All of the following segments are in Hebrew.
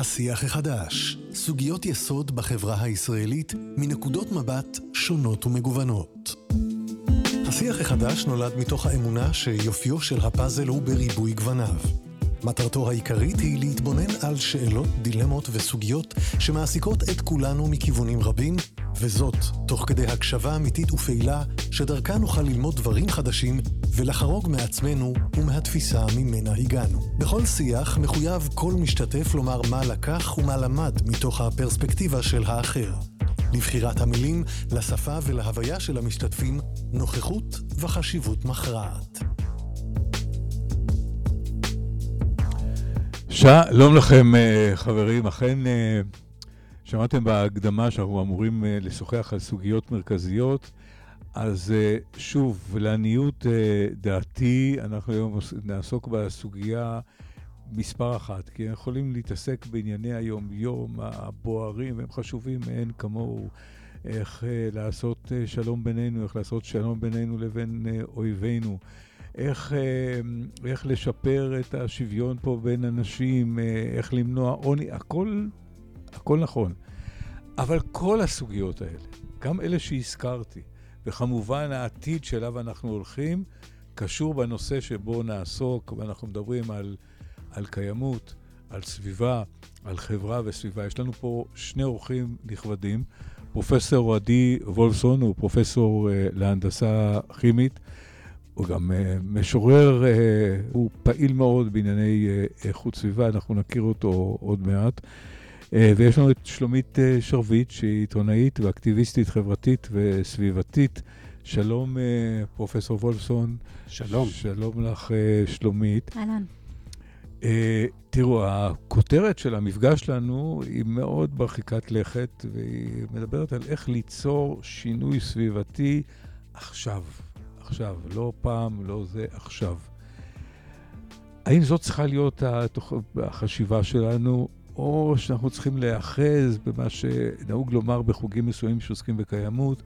השיח החדש, סוגיות יסוד בחברה הישראלית מנקודות מבט שונות ומגוונות. השיח החדש נולד מתוך האמונה שיופיו של הפאזל הוא בריבוי גווניו. מטרתו העיקרית היא להתבונן על שאלות, דילמות וסוגיות שמעסיקות את כולנו מכיוונים רבים, וזאת תוך כדי הקשבה אמיתית ופעילה, שדרכה נוכל ללמוד דברים חדשים ולחרוג מעצמנו ומהתפיסה ממנה הגענו. בכל שיח מחויב כל משתתף לומר מה לקח ומה למד מתוך הפרספקטיבה של האחר. לבחירת המילים, לשפה ולהוויה של המשתתפים, נוכחות וחשיבות מכרעת. שלום לכם, אה, חברים. אכן, אה, שמעתם בהקדמה שאנחנו אמורים אה, לשוחח על סוגיות מרכזיות. אז שוב, לעניות דעתי, אנחנו היום נעסוק בסוגיה מספר אחת, כי אנחנו יכולים להתעסק בענייני היום-יום הבוערים, הם חשובים מאין כמוהו. איך לעשות שלום בינינו, איך לעשות שלום בינינו לבין אויבינו. איך, אה, איך לשפר את השוויון פה בין אנשים, אה, איך למנוע עוני, הכל, הכל נכון. אבל כל הסוגיות האלה, גם אלה שהזכרתי, וכמובן העתיד שאליו אנחנו הולכים, קשור בנושא שבו נעסוק, ואנחנו מדברים על, על קיימות, על סביבה, על חברה וסביבה. יש לנו פה שני אורחים נכבדים. פרופסור עדי וולפסון הוא פרופסור uh, להנדסה כימית הוא גם uh, משורר, uh, הוא פעיל מאוד בענייני uh, איכות סביבה, אנחנו נכיר אותו עוד מעט. Uh, ויש לנו את שלומית uh, שרביט, שהיא עיתונאית ואקטיביסטית חברתית וסביבתית. שלום, uh, פרופסור וולפסון. שלום. שלום לך, uh, שלומית. אהלן. Uh, תראו, הכותרת של המפגש שלנו היא מאוד מרחיקת לכת, והיא מדברת על איך ליצור שינוי סביבתי עכשיו. עכשיו, לא פעם, לא זה, עכשיו. האם זאת צריכה להיות החשיבה שלנו, או שאנחנו צריכים להיאחז במה שנהוג לומר בחוגים מסוימים שעוסקים בקיימות,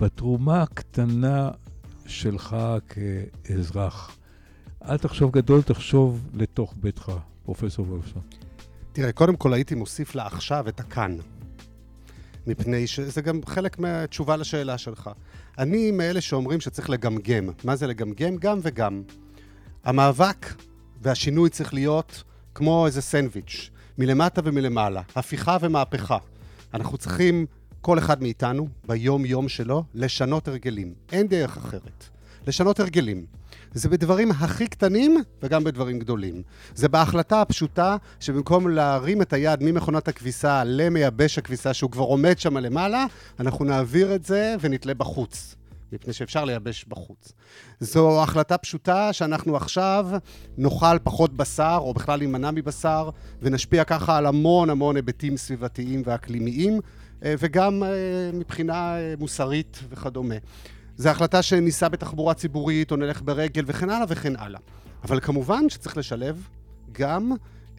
בתרומה הקטנה שלך כאזרח. אל תחשוב גדול, תחשוב לתוך ביתך, פרופסור וולפסון. תראה, קודם כל הייתי מוסיף לעכשיו את הכאן. מפני שזה גם חלק מהתשובה לשאלה שלך. אני מאלה שאומרים שצריך לגמגם. מה זה לגמגם? גם וגם. המאבק והשינוי צריך להיות כמו איזה סנדוויץ', מלמטה ומלמעלה, הפיכה ומהפכה. אנחנו צריכים, כל אחד מאיתנו, ביום-יום שלו, לשנות הרגלים. אין דרך אחרת. לשנות הרגלים. זה בדברים הכי קטנים וגם בדברים גדולים. זה בהחלטה הפשוטה שבמקום להרים את היד ממכונת הכביסה למייבש הכביסה שהוא כבר עומד שם למעלה, אנחנו נעביר את זה ונתלה בחוץ. מפני שאפשר לייבש בחוץ. זו החלטה פשוטה שאנחנו עכשיו נאכל פחות בשר, או בכלל להימנע מבשר, ונשפיע ככה על המון המון היבטים סביבתיים ואקלימיים, אה, וגם אה, מבחינה אה, מוסרית וכדומה. זו החלטה שניסע בתחבורה ציבורית או נלך ברגל וכן הלאה וכן הלאה. אבל כמובן שצריך לשלב גם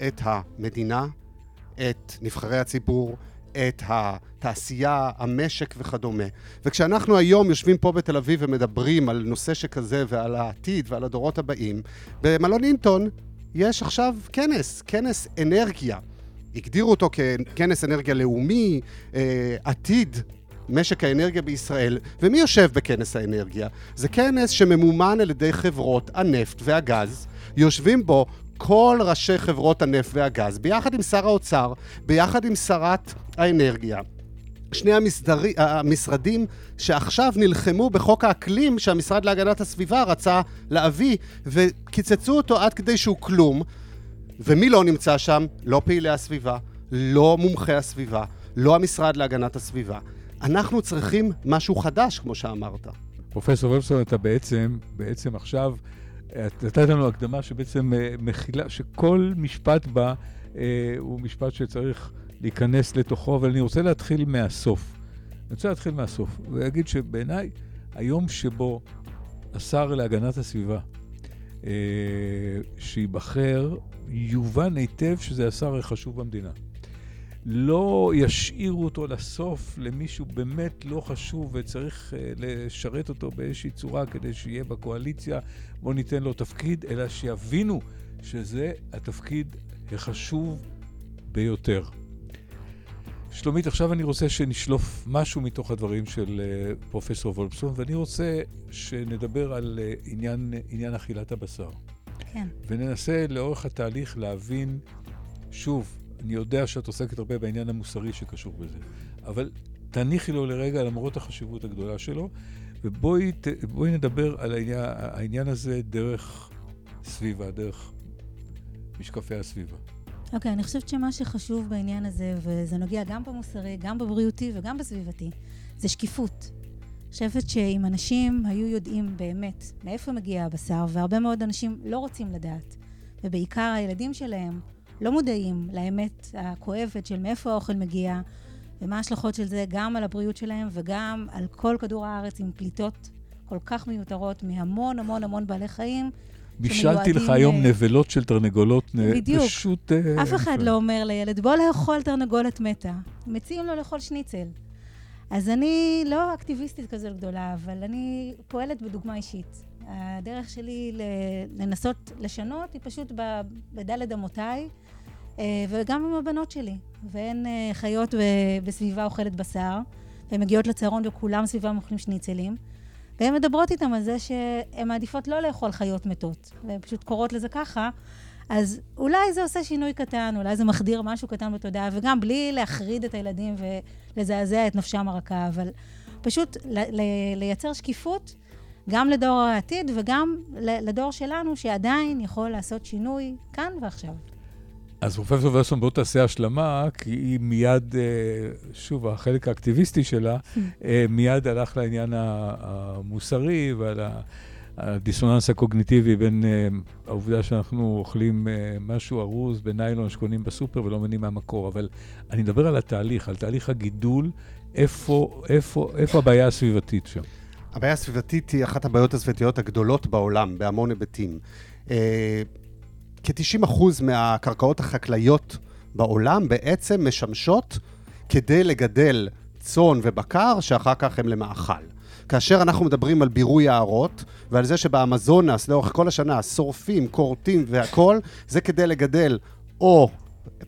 את המדינה, את נבחרי הציבור, את התעשייה, המשק וכדומה. וכשאנחנו היום יושבים פה בתל אביב ומדברים על נושא שכזה ועל העתיד ועל הדורות הבאים, במלון אינטון יש עכשיו כנס, כנס אנרגיה. הגדירו אותו ככנס אנרגיה לאומי, אה, עתיד משק האנרגיה בישראל. ומי יושב בכנס האנרגיה? זה כנס שממומן על ידי חברות הנפט והגז. יושבים בו כל ראשי חברות הנפט והגז, ביחד עם שר האוצר, ביחד עם שרת האנרגיה. שני המסדרי, המשרדים שעכשיו נלחמו בחוק האקלים שהמשרד להגנת הסביבה רצה להביא וקיצצו אותו עד כדי שהוא כלום ומי לא נמצא שם? לא פעילי הסביבה, לא מומחי הסביבה, לא המשרד להגנת הסביבה. אנחנו צריכים משהו חדש, כמו שאמרת. פרופסור ולפסון, אתה בעצם, בעצם עכשיו, נתת לנו הקדמה שבעצם אה, מכילה, שכל משפט בה אה, הוא משפט שצריך להיכנס לתוכו, אבל אני רוצה להתחיל מהסוף. אני רוצה להתחיל מהסוף, ולהגיד שבעיניי, היום שבו השר להגנת הסביבה, אה, שייבחר, יובן היטב שזה השר החשוב במדינה. לא ישאירו אותו לסוף למישהו באמת לא חשוב וצריך uh, לשרת אותו באיזושהי צורה כדי שיהיה בקואליציה, בואו ניתן לו תפקיד, אלא שיבינו שזה התפקיד החשוב ביותר. שלומית, עכשיו אני רוצה שנשלוף משהו מתוך הדברים של uh, פרופסור וולפסון, ואני רוצה שנדבר על uh, עניין, עניין אכילת הבשר. כן. וננסה לאורך התהליך להבין, שוב, אני יודע שאת עוסקת הרבה בעניין המוסרי שקשור בזה, אבל תניחי לו לרגע למרות החשיבות הגדולה שלו, ובואי נדבר על העניין, העניין הזה דרך סביבה, דרך משקפי הסביבה. אוקיי, okay, אני חושבת שמה שחשוב בעניין הזה, וזה נוגע גם במוסרי, גם בבריאותי וגם בסביבתי, זה שקיפות. אני חושבת שאם אנשים היו יודעים באמת מאיפה מגיע הבשר, והרבה מאוד אנשים לא רוצים לדעת, ובעיקר הילדים שלהם לא מודעים לאמת הכואבת של מאיפה האוכל מגיע, ומה ההשלכות של זה גם על הבריאות שלהם וגם על כל כדור הארץ עם פליטות כל כך מיותרות מהמון המון המון בעלי חיים. בישלתי לך היום. נבלות של תרנגולות, בדיוק. פשוט... אה, אף אחד לא אומר לילד, בוא לאכול תרנגולת מתה. מציעים לו לאכול שניצל. אז אני לא אקטיביסטית כזו גדולה, אבל אני פועלת בדוגמה אישית. הדרך שלי לנסות לשנות היא פשוט בדלת אמותיי, אה, וגם עם הבנות שלי. והן אה, חיות בסביבה אוכלת בשר, והן מגיעות לצהרון וכולם סביבם אוכלים שניצלים. והן מדברות איתם על זה שהן מעדיפות לא לאכול חיות מתות, והן פשוט קוראות לזה ככה. אז אולי זה עושה שינוי קטן, אולי זה מחדיר משהו קטן בתודעה, וגם בלי להחריד את הילדים ולזעזע את נפשם הרכה, אבל פשוט לייצר שקיפות גם לדור העתיד וגם לדור שלנו, שעדיין יכול לעשות שינוי כאן ועכשיו. אז פרופסור ורסון, בוא תעשה השלמה, כי היא מיד, אה, שוב, החלק האקטיביסטי שלה, אה, מיד הלך לעניין המוסרי ועל הדיסוננס הקוגניטיבי בין אה, העובדה שאנחנו אוכלים משהו ארוז בניילון שקונים בסופר ולא מבינים מהמקור. אבל אני מדבר על התהליך, על תהליך הגידול, איפה, איפה, איפה הבעיה הסביבתית שם? הבעיה הסביבתית היא אחת הבעיות הסביבתיות הגדולות בעולם, בהמון היבטים. כ-90% מהקרקעות החקלאיות בעולם בעצם משמשות כדי לגדל צאן ובקר שאחר כך הם למאכל. כאשר אנחנו מדברים על בירוי יערות ועל זה שבאמזונס לאורך כל השנה שורפים, כורתים והכול, זה כדי לגדל או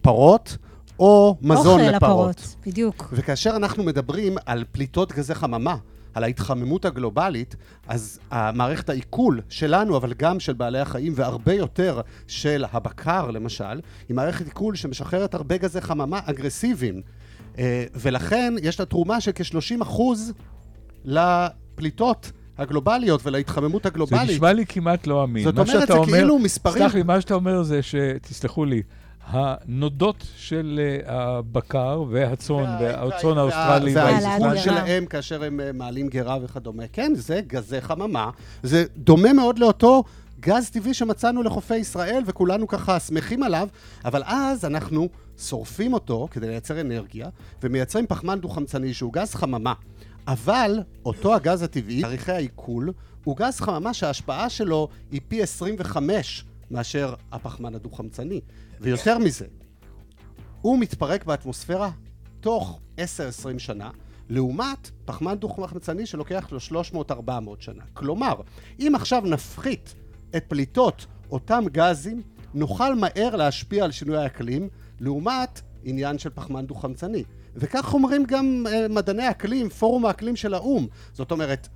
פרות או מזון לפרות. אוכל לפרות, בדיוק. וכאשר אנחנו מדברים על פליטות גזי חממה, על ההתחממות הגלובלית, אז המערכת העיכול שלנו, אבל גם של בעלי החיים, והרבה יותר של הבקר, למשל, היא מערכת עיכול שמשחררת הרבה גזי חממה אגרסיביים. אה, ולכן יש לה תרומה של כ-30 אחוז לפליטות. הגלובליות ולהתחממות הגלובלית. זה נשמע לי כמעט לא אמין. זאת אומרת, זה אומר, כאילו מספרים... סלח לי, מה שאתה אומר זה שתסלחו לי, הנודות של אה, הבקר והצאן, והצאן האוסטרלי והעיכול שלהם כאשר הם אה, מעלים גרה וכדומה. כן, זה גזי חממה. זה דומה מאוד לאותו גז טבעי שמצאנו לחופי ישראל, וכולנו ככה שמחים עליו, אבל אז אנחנו שורפים אותו כדי לייצר אנרגיה, ומייצרים פחמן דו-חמצני שהוא גז חממה. אבל אותו הגז הטבעי, תאריכי העיכול, הוא גז חממה שההשפעה שלו היא פי 25 מאשר הפחמן הדו-חמצני. ויותר מזה, הוא מתפרק באטמוספירה תוך 10-20 שנה, לעומת פחמן דו-חמצני שלוקח לו 300-400 שנה. כלומר, אם עכשיו נפחית את פליטות אותם גזים, נוכל מהר להשפיע על שינוי האקלים, לעומת עניין של פחמן דו-חמצני. וכך אומרים גם uh, מדעני אקלים, פורום האקלים של האו"ם. זאת אומרת,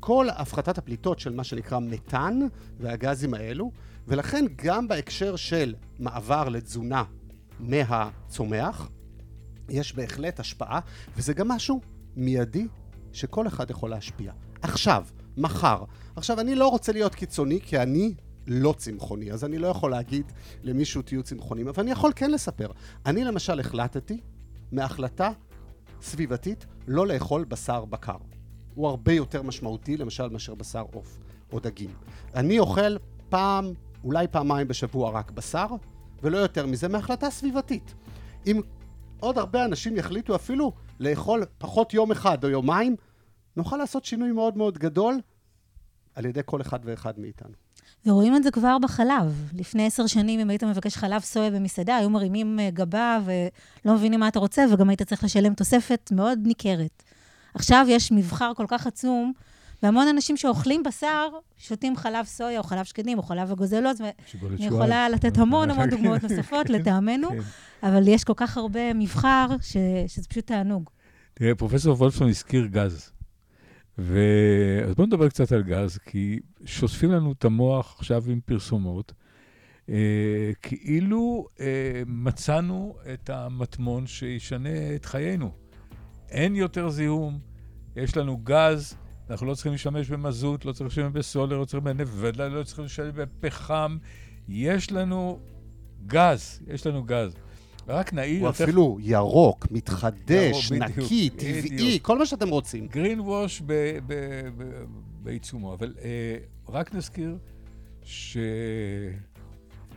כל הפחתת הפליטות של מה שנקרא מתאן והגזים האלו, ולכן גם בהקשר של מעבר לתזונה מהצומח, יש בהחלט השפעה, וזה גם משהו מיידי שכל אחד יכול להשפיע. עכשיו, מחר. עכשיו, אני לא רוצה להיות קיצוני, כי אני לא צמחוני, אז אני לא יכול להגיד למישהו תהיו צמחונים, אבל אני יכול כן לספר. אני למשל החלטתי, מהחלטה סביבתית, לא לאכול בשר בקר. הוא הרבה יותר משמעותי, למשל, מאשר בשר עוף או דגים. אני אוכל פעם, אולי פעמיים בשבוע רק בשר, ולא יותר מזה, מהחלטה סביבתית. אם עוד הרבה אנשים יחליטו אפילו לאכול פחות יום אחד או יומיים, נוכל לעשות שינוי מאוד מאוד גדול על ידי כל אחד ואחד מאיתנו. ורואים את זה כבר בחלב. לפני עשר שנים, אם היית מבקש חלב סויה במסעדה, היו מרימים אה, גבה ולא מבינים מה אתה רוצה, וגם היית צריך לשלם תוספת מאוד ניכרת. עכשיו יש מבחר כל כך עצום והמון אנשים שאוכלים בשר, שותים חלב סויה או חלב שקדים או חלב אגוזלוז, ואני. יכולה לתת המון המון דוגמאות נוספות לטעמנו, כן. אבל יש כל כך הרבה מבחר, ש... שזה פשוט תענוג. תראה, פרופסור וולפסון הזכיר גז. ו... אז בואו נדבר קצת על גז, כי שוטפים לנו את המוח עכשיו עם פרסומות, אה, כאילו אה, מצאנו את המטמון שישנה את חיינו. אין יותר זיהום, יש לנו גז, אנחנו לא צריכים להשתמש במזוט, לא צריכים להשתמש בסולר, לא צריכים בנפט, לא צריכים להשתמש בפחם. יש לנו גז, יש לנו גז. רק נעיר... הוא אפילו ירוק, מתחדש, ירוק, בדיוק, נקי, בדיוק. טבעי, כל מה שאתם רוצים. גרין ווש ב- ב- ב- בעיצומו, אבל אה, רק נזכיר ש...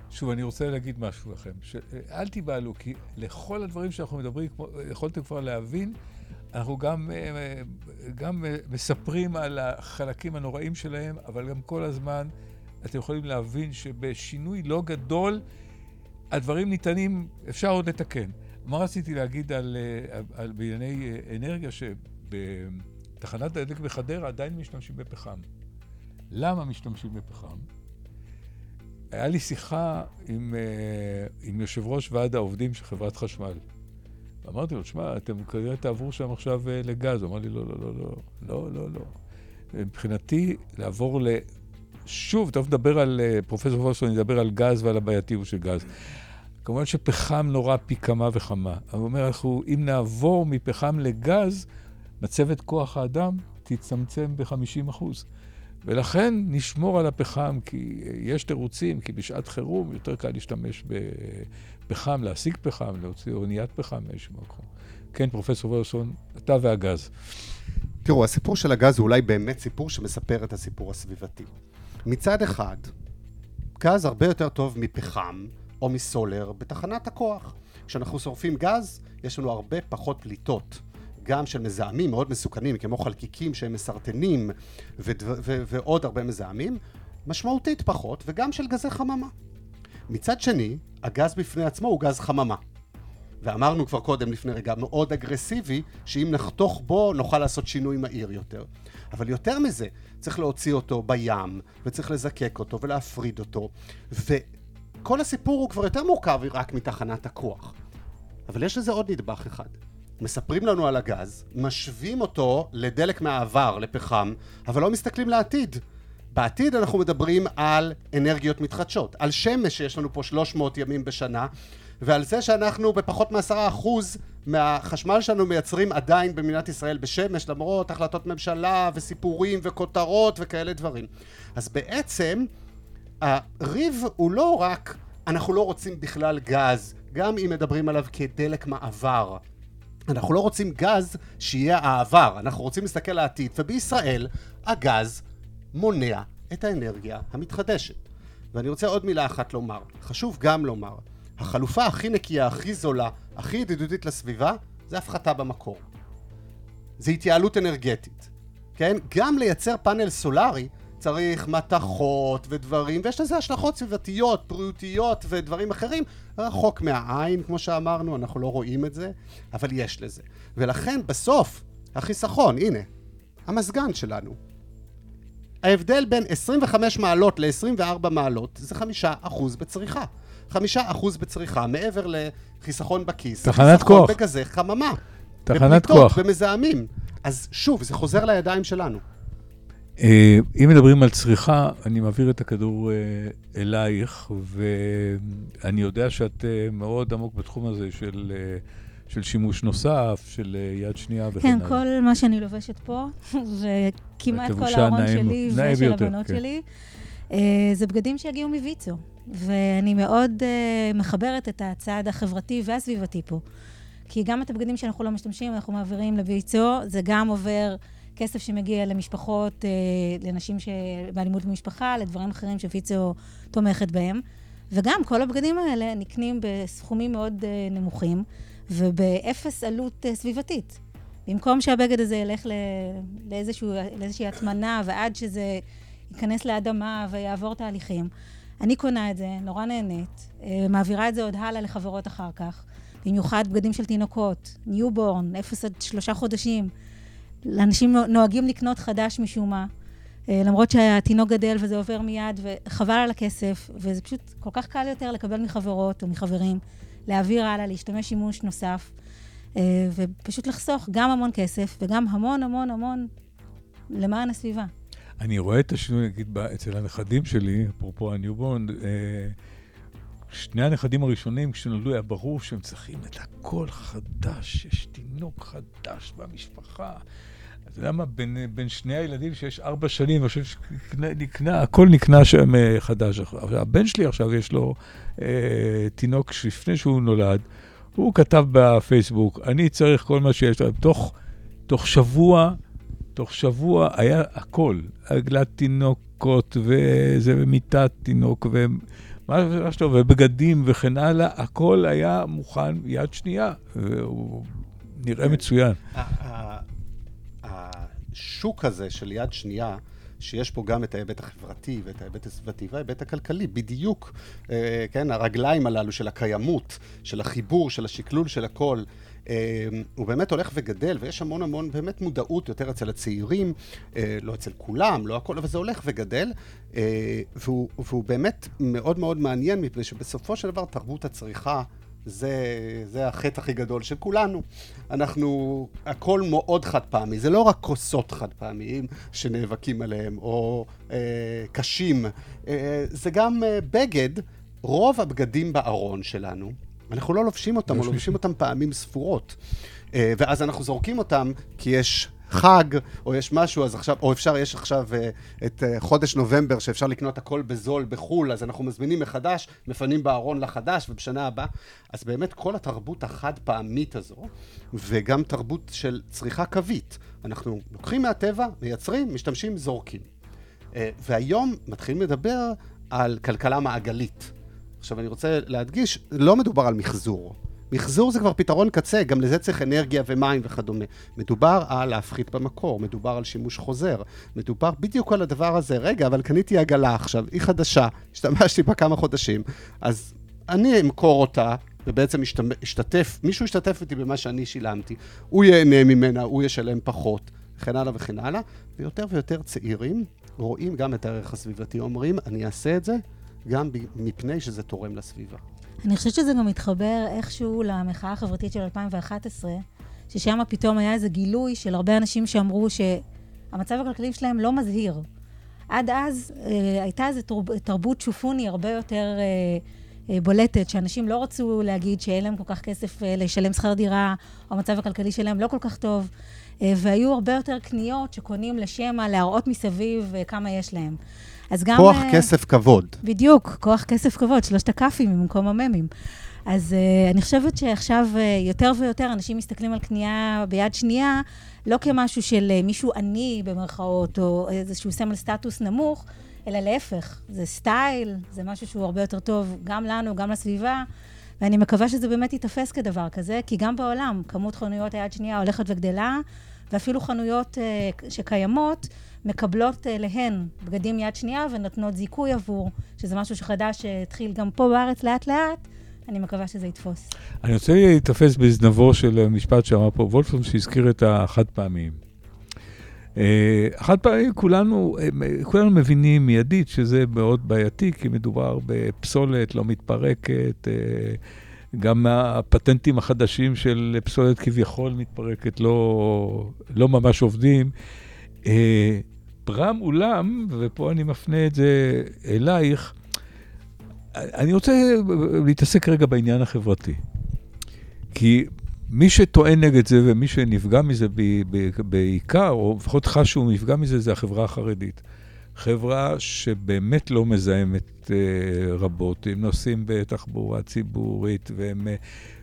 שוב, אני רוצה להגיד משהו לכם, שאל תיבהלו, כי לכל הדברים שאנחנו מדברים, כמו, יכולתם כבר להבין, אנחנו גם, אה, אה, גם אה, מספרים על החלקים הנוראים שלהם, אבל גם כל הזמן אתם יכולים להבין שבשינוי לא גדול, הדברים ניתנים, אפשר עוד לתקן. מה רציתי להגיד על, אה, על בענייני אנרגיה, שבתחנת הדלק בחדרה עדיין משתמשים בפחם. למה משתמשים בפחם? היה לי שיחה עם, עם יושב ראש ועד העובדים של חברת חשמל. אמרתי לו, שמע, אתם כנראה תעברו שם עכשיו אה, לגז. הוא אמר לי, לא, לא, לא, לא, לא, לא, לא. מבחינתי, לעבור ל... שוב, טוב לדבר על אה, פרופסור וולפסון, אני אדבר על גז ועל הבעייתיות של גז. כמובן שפחם נורא פי כמה וכמה. אבל הוא אומר, אנחנו, אם נעבור מפחם לגז, מצבת כוח האדם תצטמצם ב-50 אחוז. ולכן נשמור על הפחם, כי יש תירוצים, כי בשעת חירום יותר קל להשתמש בפחם, להשיג פחם, להוציא אוניית פחם מאיזשהו מקום. כן, פרופסור וולפסון, אתה והגז. תראו, הסיפור של הגז הוא אולי באמת סיפור שמספר את הסיפור הסביבתי. מצד אחד, גז הרבה יותר טוב מפחם או מסולר בתחנת הכוח. כשאנחנו שורפים גז, יש לנו הרבה פחות פליטות. גם של מזהמים מאוד מסוכנים, כמו חלקיקים שהם מסרטנים ועוד הרבה מזהמים, משמעותית פחות, וגם של גזי חממה. מצד שני, הגז בפני עצמו הוא גז חממה. ואמרנו כבר קודם לפני רגע, מאוד אגרסיבי, שאם נחתוך בו נוכל לעשות שינוי מהיר יותר. אבל יותר מזה, צריך להוציא אותו בים, וצריך לזקק אותו ולהפריד אותו, וכל הסיפור הוא כבר יותר מורכב רק מתחנת הכוח. אבל יש לזה עוד נדבך אחד. מספרים לנו על הגז, משווים אותו לדלק מהעבר, לפחם, אבל לא מסתכלים לעתיד. בעתיד אנחנו מדברים על אנרגיות מתחדשות, על שמש שיש לנו פה 300 ימים בשנה, ועל זה שאנחנו בפחות מעשרה אחוז מהחשמל שלנו מייצרים עדיין במדינת ישראל בשמש, למרות החלטות ממשלה וסיפורים וכותרות וכאלה דברים. אז בעצם הריב הוא לא רק אנחנו לא רוצים בכלל גז, גם אם מדברים עליו כדלק מעבר. אנחנו לא רוצים גז שיהיה העבר, אנחנו רוצים להסתכל לעתיד, ובישראל הגז מונע את האנרגיה המתחדשת. ואני רוצה עוד מילה אחת לומר, חשוב גם לומר, החלופה הכי נקייה, הכי זולה, הכי ידידותית לסביבה, זה הפחתה במקור. זה התייעלות אנרגטית, כן? גם לייצר פאנל סולארי צריך מתכות ודברים, ויש לזה השלכות סביבתיות, בריאותיות ודברים אחרים, רחוק מהעין, כמו שאמרנו, אנחנו לא רואים את זה, אבל יש לזה. ולכן בסוף, החיסכון, הנה, המזגן שלנו. ההבדל בין 25 מעלות ל-24 מעלות זה 5% בצריכה. 5% בצריכה, מעבר לחיסכון בכיס. תחנת כוח. בגזי חממה. תחנת בפליטות, כוח. במזהמים. אז שוב, זה חוזר לידיים שלנו. אה, אם מדברים על צריכה, אני מעביר את הכדור אה, אלייך, ואני יודע שאת אה, מאוד עמוק בתחום הזה של, של שימוש נוסף, של יד שנייה וכן כן, הלאה. כל מה שאני לובשת פה, וכמעט כל הארון שלי ושל הבנות כן. שלי, זה בגדים שהגיעו מוויצו. ואני מאוד מחברת את הצעד החברתי והסביבתי פה. כי גם את הבגדים שאנחנו לא משתמשים, אנחנו מעבירים לוויצו, זה גם עובר כסף שמגיע למשפחות, אה, לנשים ש... באלימות במשפחה, לדברים אחרים שוויצו תומכת בהם. וגם כל הבגדים האלה נקנים בסכומים מאוד אה, נמוכים ובאפס עלות אה, סביבתית. במקום שהבגד הזה ילך. לאיזשהו, לאיזושהי הטמנה ועד שזה ייכנס לאדמה ויעבור תהליכים, אני קונה את זה, נורא נהנית, מעבירה את זה עוד הלאה לחברות אחר כך, במיוחד בגדים של תינוקות, newborn, אפס עד שלושה חודשים. אנשים נוהגים לקנות חדש משום מה. אה, למרות שהתינוק גדל וזה עובר מיד, וחבל על הכסף, וזה פשוט כל כך קל יותר לקבל מחברות או מחברים, להעביר הלאה, להשתמש שימוש נוסף, אה, ופשוט לחסוך גם המון כסף וגם המון המון המון למען הסביבה. אני רואה את השינוי, נגיד, אצל הנכדים שלי, אפרופו ה newborn, אה, שני הנכדים הראשונים, כשנולדו, היה ברור שהם צריכים את הכל חדש, יש תינוק חדש במשפחה. אתה יודע מה, בין, בין שני הילדים שיש ארבע שנים, אני חושב שנקנה, הכל נקנה שם אה, חדש. עכשיו, הבן שלי עכשיו, יש לו אה, תינוק שלפני שהוא נולד, הוא כתב בפייסבוק, אני צריך כל מה שיש לו. תוך, תוך שבוע, תוך שבוע היה הכל. עגלת תינוקות, וזה, ומיטת תינוק, ומה שאתה ובגדים וכן הלאה, הכל היה מוכן יד שנייה, והוא נראה מצוין. השוק הזה של יד שנייה, שיש פה גם את ההיבט החברתי ואת ההיבט הסביבתי וההיבט הכלכלי, בדיוק, אה, כן, הרגליים הללו של הקיימות, של החיבור, של השקלול של הכל, אה, הוא באמת הולך וגדל, ויש המון המון באמת מודעות יותר אצל הצעירים, אה, לא אצל כולם, לא הכל, אבל זה הולך וגדל, והוא, והוא באמת מאוד מאוד מעניין, מפני שבסופו של דבר תרבות הצריכה זה, זה החטא הכי גדול של כולנו. אנחנו, הכל מאוד חד פעמי, זה לא רק כוסות חד פעמיים שנאבקים עליהם, או אה, קשים, אה, זה גם אה, בגד, רוב הבגדים בארון שלנו, אנחנו לא לובשים אותם, או לובשים אותם פעמים ספורות. אה, ואז אנחנו זורקים אותם, כי יש חג, או יש משהו, אז עכשיו, או אפשר, יש עכשיו uh, את uh, חודש נובמבר, שאפשר לקנות הכל בזול בחו"ל, אז אנחנו מזמינים מחדש, מפנים בארון לחדש, ובשנה הבאה. אז באמת כל התרבות החד פעמית הזו, וגם תרבות של צריכה קווית. אנחנו לוקחים מהטבע, מייצרים, משתמשים, זורקים. Uh, והיום מתחילים לדבר על כלכלה מעגלית. עכשיו אני רוצה להדגיש, לא מדובר על מחזור. מחזור זה כבר פתרון קצה, גם לזה צריך אנרגיה ומים וכדומה. מדובר על להפחית במקור, מדובר על שימוש חוזר, מדובר בדיוק על הדבר הזה. רגע, אבל קניתי עגלה עכשיו, היא חדשה, השתמשתי בה כמה חודשים, אז אני אמכור אותה, ובעצם השתתף, מישהו ישתתף איתי במה שאני שילמתי, הוא ייהנה ממנה, הוא ישלם פחות, וכן הלאה וכן הלאה, ויותר ויותר צעירים רואים גם את הערך הסביבתי, אומרים, אני אעשה את זה גם מפני שזה תורם לסביבה. אני חושבת שזה גם מתחבר איכשהו למחאה החברתית של 2011, ששם פתאום היה איזה גילוי של הרבה אנשים שאמרו שהמצב הכלכלי שלהם לא מזהיר. עד אז אה, הייתה איזו תרבות שופוני הרבה יותר אה, אה, בולטת, שאנשים לא רצו להגיד שאין להם כל כך כסף אה, לשלם שכר דירה, או המצב הכלכלי שלהם לא כל כך טוב, אה, והיו הרבה יותר קניות שקונים לשמע להראות מסביב אה, כמה יש להם. אז גם... כוח, uh, כסף, כבוד. בדיוק, כוח, כסף, כבוד, שלושת הכאפים במקום הממים. אז uh, אני חושבת שעכשיו uh, יותר ויותר אנשים מסתכלים על קנייה ביד שנייה, לא כמשהו של uh, מישהו עני במרכאות, או איזשהו סמל סטטוס נמוך, אלא להפך, זה סטייל, זה משהו שהוא הרבה יותר טוב גם לנו, גם לסביבה, ואני מקווה שזה באמת ייתפס כדבר כזה, כי גם בעולם כמות חנויות היד שנייה הולכת וגדלה, ואפילו חנויות uh, שקיימות, מקבלות אה, להן בגדים יד שנייה ונותנות זיכוי עבור, שזה משהו שחדש שהתחיל גם פה בארץ לאט-לאט. אני מקווה שזה יתפוס. אני רוצה להתאפס בזנבו של משפט שאמר פה וולפסון, שהזכיר את החד פעמיים. אה, החד פעמיים, כולנו, אה, כולנו מבינים מיידית שזה מאוד בעייתי, כי מדובר בפסולת לא מתפרקת, גם הפטנטים החדשים של פסולת כביכול מתפרקת לא, לא ממש עובדים. ברם אולם, ופה אני מפנה את זה אלייך, אני רוצה להתעסק רגע בעניין החברתי. כי מי שטוען נגד זה ומי שנפגע מזה בעיקר, או לפחות חש שהוא נפגע מזה, זה החברה החרדית. חברה שבאמת לא מזהמת אה, רבות, הם נוסעים בתחבורה ציבורית והם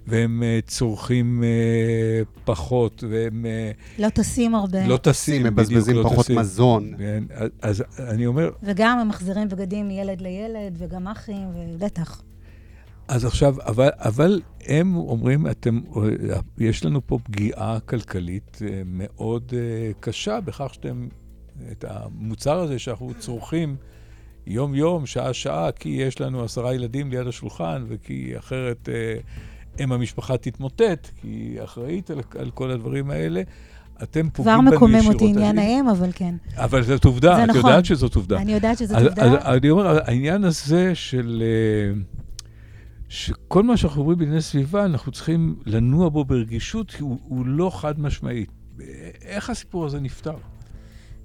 והם אה, צורכים אה, פחות, והם... אה, לא טסים הרבה. לא טסים, הם מבזבזים לא פחות טסים. מזון. כן, אז אני אומר... וגם הם מחזירים בגדים מילד לילד, וגם אחים, ובטח. אז עכשיו, אבל, אבל הם אומרים, אתם, יש לנו פה פגיעה כלכלית מאוד קשה בכך שאתם, את המוצר הזה שאנחנו צורכים יום-יום, שעה-שעה, כי יש לנו עשרה ילדים ליד השולחן, וכי אחרת... אם המשפחה תתמוטט, כי היא אחראית על, על כל הדברים האלה, אתם כבר פוגעים בנו ישירות. מקומם אותי עניין האם, אבל כן. אבל זאת עובדה, זה את נכון. יודעת שזאת עובדה. אני יודעת שזאת אז- עובדה. אז אני אומר, העניין הזה של... אה, שכל מה שאנחנו אומרים בענייני סביבה, אנחנו צריכים לנוע בו ברגישות, כי הוא, הוא לא חד משמעי. איך הסיפור הזה נפתר?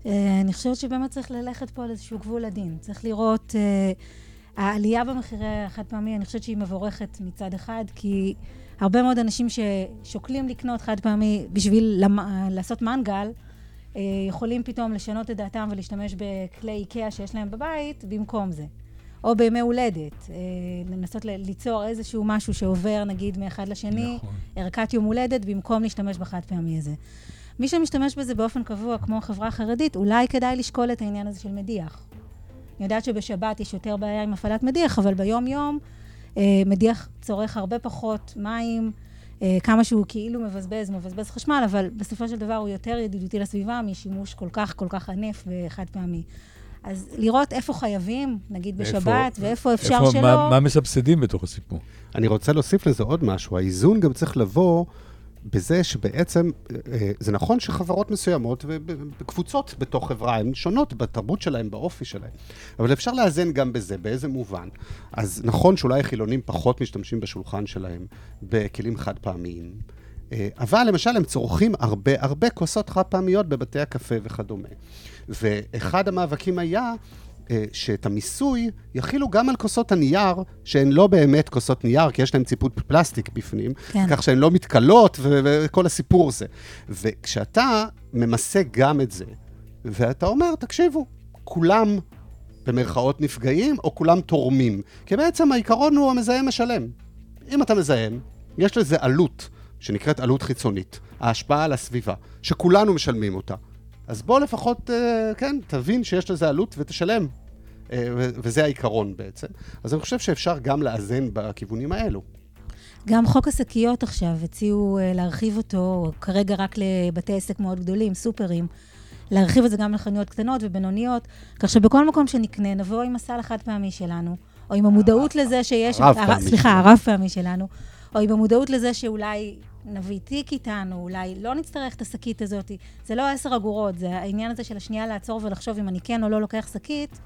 אה, אני חושבת שבאמת צריך ללכת פה על איזשהו גבול עדין. צריך לראות, אה, העלייה במחירי החד פעמי, אני חושבת שהיא מבורכת מצד אחד, כי הרבה מאוד אנשים ששוקלים לקנות חד פעמי בשביל למ- לעשות מנגל, אה, יכולים פתאום לשנות את דעתם ולהשתמש בכלי איקאה שיש להם בבית במקום זה. או בימי הולדת, אה, לנסות ליצור איזשהו משהו שעובר נגיד מאחד לשני, נכון. ערכת יום הולדת, במקום להשתמש בחד פעמי הזה. מי שמשתמש בזה באופן קבוע, כמו החברה החרדית, אולי כדאי לשקול את העניין הזה של מדיח. אני יודעת שבשבת יש יותר בעיה עם הפעלת מדיח, אבל ביום-יום אה, מדיח צורך הרבה פחות מים, אה, כמה שהוא כאילו מבזבז, מבזבז חשמל, אבל בסופו של דבר הוא יותר ידידותי לסביבה משימוש כל כך כל כך ענף וחד פעמי. אז לראות איפה חייבים, נגיד ואיפה- בשבת, ואיפה אפשר איפה- שלא. מה, מה מסבסדים בתוך הסיפור? אני רוצה להוסיף לזה עוד משהו. האיזון גם צריך לבוא בזה שבעצם, אה, זה נכון שחברות מסוימות וקבוצות בתוך חברה הן שונות בתרבות שלהן, באופי שלהן, אבל אפשר לאזן גם בזה, באיזה מובן. אז נכון שאולי חילונים פחות משתמשים בשולחן שלהם בכלים חד פעמיים, אה, אבל למשל הם צורכים הרבה הרבה כוסות חד פעמיות בבתי הקפה וכדומה. ואחד המאבקים היה שאת המיסוי יכילו גם על כוסות הנייר, שהן לא באמת כוסות נייר, כי יש להן ציפות פלסטיק בפנים, כן. כך שהן לא מתכלות וכל הסיפור הזה. וכשאתה ממסה גם את זה, ואתה אומר, תקשיבו, כולם במרכאות נפגעים, או כולם תורמים. כי בעצם העיקרון הוא המזהם משלם. אם אתה מזהם, יש לזה עלות, שנקראת עלות חיצונית, ההשפעה על הסביבה, שכולנו משלמים אותה. אז בוא לפחות, אה, כן, תבין שיש לזה עלות ותשלם. אה, וזה העיקרון בעצם. אז אני חושב שאפשר גם לאזן בכיוונים האלו. גם חוק השקיות עכשיו, הציעו אה, להרחיב אותו, כרגע רק לבתי עסק מאוד גדולים, סופרים, להרחיב את זה גם לחנויות קטנות ובינוניות, כך שבכל מקום שנקנה, נבוא עם הסל החד פעמי שלנו, או עם המודעות לזה שיש... הרב הר- פעמי סליחה. הרב פעמי שלנו, או עם המודעות לזה שאולי נביא תיק איתנו, אולי לא נצטרך את השקית הזאת. זה לא עשר אגורות, זה העניין הזה של השנייה לעצור ולחשוב אם אני כן או לא לוקח שקית,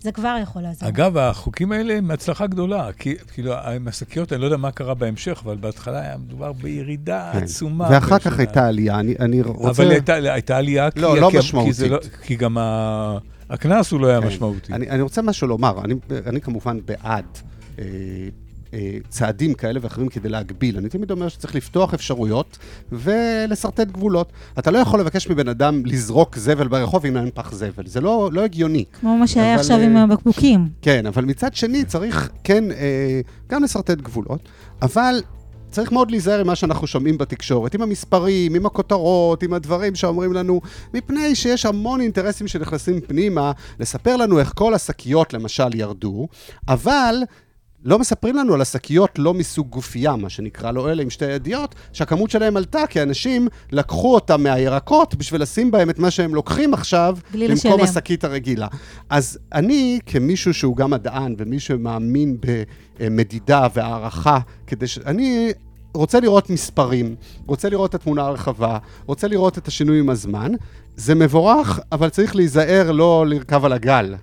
זה כבר יכול לעזור. אגב, החוקים האלה הם הצלחה גדולה. כי, כאילו, עם השקיות, אני לא יודע מה קרה בהמשך, אבל בהתחלה היה מדובר בירידה כן. עצומה. ואחר. כך הייתה עלייה. אני, אני רוצה... אבל הייתה, הייתה עלייה, כי, לא, לא כי, משמעותית. כי, לא, כי גם ה... הקנס הוא לא היה כן. משמעותי. אני, אני רוצה משהו לומר. אני, אני כמובן בעד אה, צעדים כאלה ואחרים כדי להגביל. אני תמיד אומר שצריך לפתוח אפשרויות ולשרטט גבולות. אתה לא יכול לבקש מבן אדם לזרוק זבל ברחוב אם אין פח זבל. זה לא, לא הגיוני. כמו מה שהיה אבל, עכשיו אה, עם הבקבוקים. כן, אבל מצד שני צריך כן אה, גם לשרטט גבולות, אבל צריך מאוד להיזהר עם מה שאנחנו שומעים בתקשורת, עם המספרים, עם הכותרות, עם הדברים שאומרים לנו, מפני שיש המון אינטרסים שנכנסים פנימה, לספר לנו איך כל השקיות למשל ירדו, אבל... לא מספרים לנו על השקיות לא מסוג גופייה, מה שנקרא לו, אלה עם שתי ידיות, שהכמות שלהם עלתה, כי אנשים לקחו אותם מהירקות בשביל לשים בהם את מה שהם לוקחים עכשיו, במקום. השקית הרגילה. אז אני, כמישהו שהוא גם מדען ומי שמאמין במדידה והערכה, כדי ש... אני רוצה לראות מספרים, רוצה לראות את התמונה הרחבה, רוצה לראות את השינוי עם הזמן. זה מבורך, אבל צריך להיזהר לא לרכב על הגל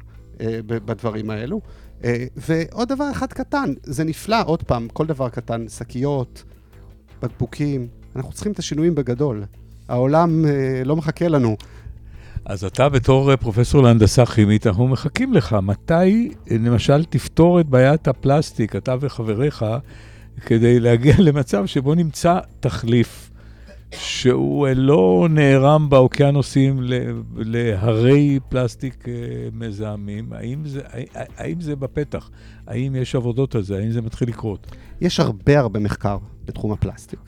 אה, בדברים האלו. אה, ועוד דבר אחד קטן, זה נפלא, עוד פעם, כל דבר קטן, שקיות, בקבוקים, אנחנו צריכים את השינויים בגדול. העולם אה, לא מחכה לנו. אז אתה בתור אה, פרופסור להנדסה כימית, אנחנו מחכים לך. מתי, למשל, תפתור את בעיית הפלסטיק, אתה וחבריך, כדי להגיע למצב שבו נמצא תחליף שהוא אה, לא נערם באוקיינוסים להרי פלסטיק אה, מזהמים? האם זה, הא- האם זה בפתח? האם יש עבודות על זה? האם זה מתחיל לקרות? יש הרבה הרבה מחקר בתחום הפלסטיק.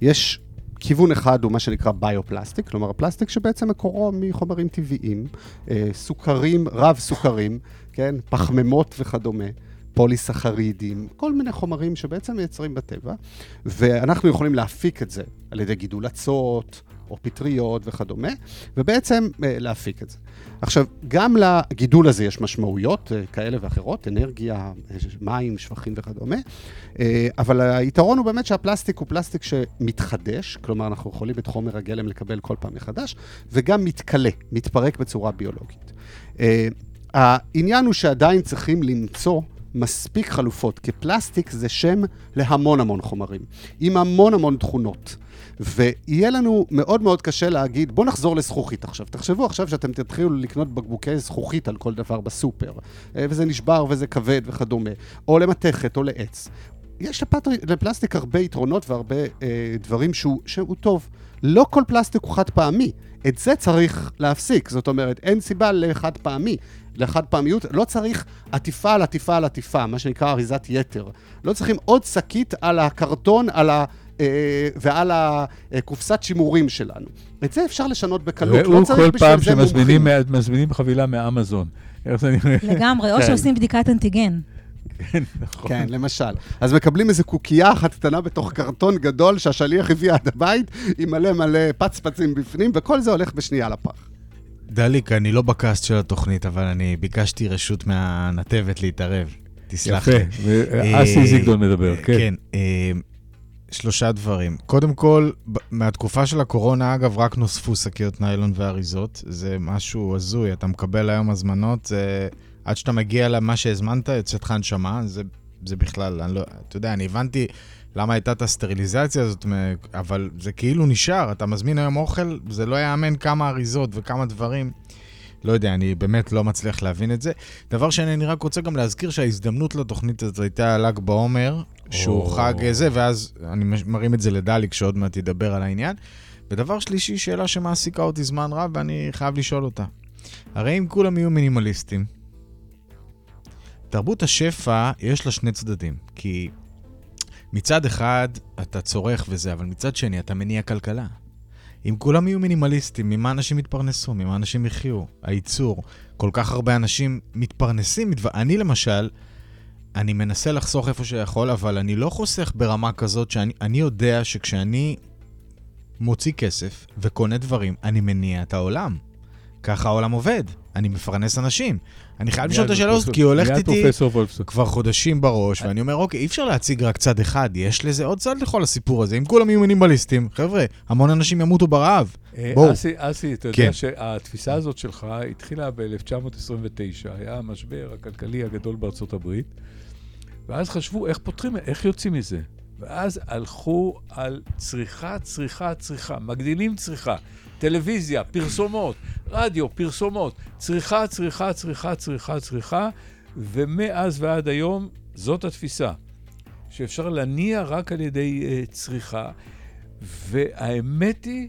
יש כיוון אחד הוא מה שנקרא ביופלסטיק, כלומר הפלסטיק שבעצם מקורו מחומרים טבעיים, אה, סוכרים, רב סוכרים, כן, פחמימות וכדומה. פוליסחרידים, כל מיני חומרים שבעצם מייצרים בטבע, ואנחנו יכולים להפיק את זה על ידי גידול אצות, או פטריות וכדומה, ובעצם אה, להפיק את זה. עכשיו, גם לגידול הזה יש משמעויות אה, כאלה ואחרות, אנרגיה, אה, מים, שפכים וכדומה, אבל היתרון הוא באמת שהפלסטיק הוא פלסטיק שמתחדש, כלומר אנחנו יכולים את חומר הגלם לקבל כל פעם מחדש, וגם מתכלה, מתפרק בצורה ביולוגית. העניין הוא שעדיין צריכים למצוא מספיק חלופות, כי פלסטיק זה שם להמון המון חומרים, עם המון המון תכונות. ויהיה לנו מאוד מאוד קשה להגיד, בואו נחזור לזכוכית עכשיו. תחשבו עכשיו שאתם תתחילו לקנות בקבוקי זכוכית על כל דבר בסופר, אה, וזה נשבר וזה כבד וכדומה, או למתכת או לעץ. יש לפטר, לפלסטיק הרבה יתרונות והרבה אה, דברים שהוא, שהוא טוב. לא כל פלסטיק הוא חד פעמי. את זה צריך להפסיק. זאת אומרת, אין סיבה לחד פעמי. לחד פעמיות, לא צריך עטיפה על עטיפה על עטיפה, מה שנקרא אריזת יתר. לא צריכים עוד שקית על הקרטון, על ה... אה, ועל הקופסת שימורים שלנו. את זה אפשר לשנות בקלות, לא צריך בשביל זה מומחים. ראו כל פעם שמזמינים חבילה מאמזון. איך זה נראה? לגמרי, או כן. שעושים בדיקת אנטיגן. כן, נכון. כן, למשל. אז מקבלים איזו קוקייה אחת קטנה בתוך קרטון גדול שהשליח הביא עד הבית, עם מלא מלא פצפצים בפנים, וכל זה הולך בשנייה לפח. דליק, אני לא בקאסט של התוכנית, אבל אני ביקשתי רשות מהנתבת להתערב. תסלח לי. יפה, אסי זיגדון מדבר, כן. כן, אה, שלושה דברים. קודם כל, מהתקופה של הקורונה, אגב, רק נוספו שקיות ניילון ואריזות. זה משהו הזוי, אתה מקבל היום הזמנות, זה... עד שאתה מגיע למה שהזמנת, יוצאת לך הנשמה, זה, זה בכלל, אני לא, אתה יודע, אני הבנתי למה הייתה את הסטריליזציה הזאת, אבל זה כאילו נשאר, אתה מזמין היום אוכל, זה לא יאמן כמה אריזות וכמה דברים. לא יודע, אני באמת לא מצליח להבין את זה. דבר שני, אני רק רוצה גם להזכיר שההזדמנות לתוכנית הזאת הייתה ל"ג בעומר, שהוא oh. חג זה, ואז אני מרים את זה לדליק, שעוד מעט ידבר על העניין. ודבר שלישי, שאלה שמעסיקה אותי זמן רב, ואני חייב לשאול אותה. הרי אם כולם יהיו מינימליסטים, תרבות השפע, יש לה שני צדדים. כי מצד אחד, אתה צורך וזה, אבל מצד שני, אתה מניע כלכלה. אם כולם יהיו מינימליסטים, ממה אנשים יתפרנסו? ממה אנשים יחיו? הייצור. כל כך הרבה אנשים מתפרנסים מדבר... אני למשל, אני מנסה לחסוך איפה שיכול, אבל אני לא חוסך ברמה כזאת שאני יודע שכשאני מוציא כסף וקונה דברים, אני מניע את העולם. ככה העולם עובד. אני מפרנס אנשים. אני חייב לשאול את השאלה הזאת, כי היא הולכת איתי כבר חודשים בראש, ואני אומר, אוקיי, אי אפשר להציג רק צד אחד, יש לזה עוד צד לכל הסיפור הזה. אם כולם יהיו מינימליסטים, חבר'ה, המון אנשים ימותו ברעב. אה, בואו. אסי, אתה יודע כן. שהתפיסה הזאת שלך התחילה ב-1929, היה המשבר הכלכלי הגדול בארצות הברית, ואז חשבו איך פותחים, איך יוצאים מזה. ואז הלכו על צריכה, צריכה, צריכה, מגדילים צריכה. טלוויזיה, פרסומות, רדיו, פרסומות, צריכה, צריכה, צריכה, צריכה, צריכה, ומאז ועד היום זאת התפיסה, שאפשר להניע רק על ידי uh, צריכה, והאמת היא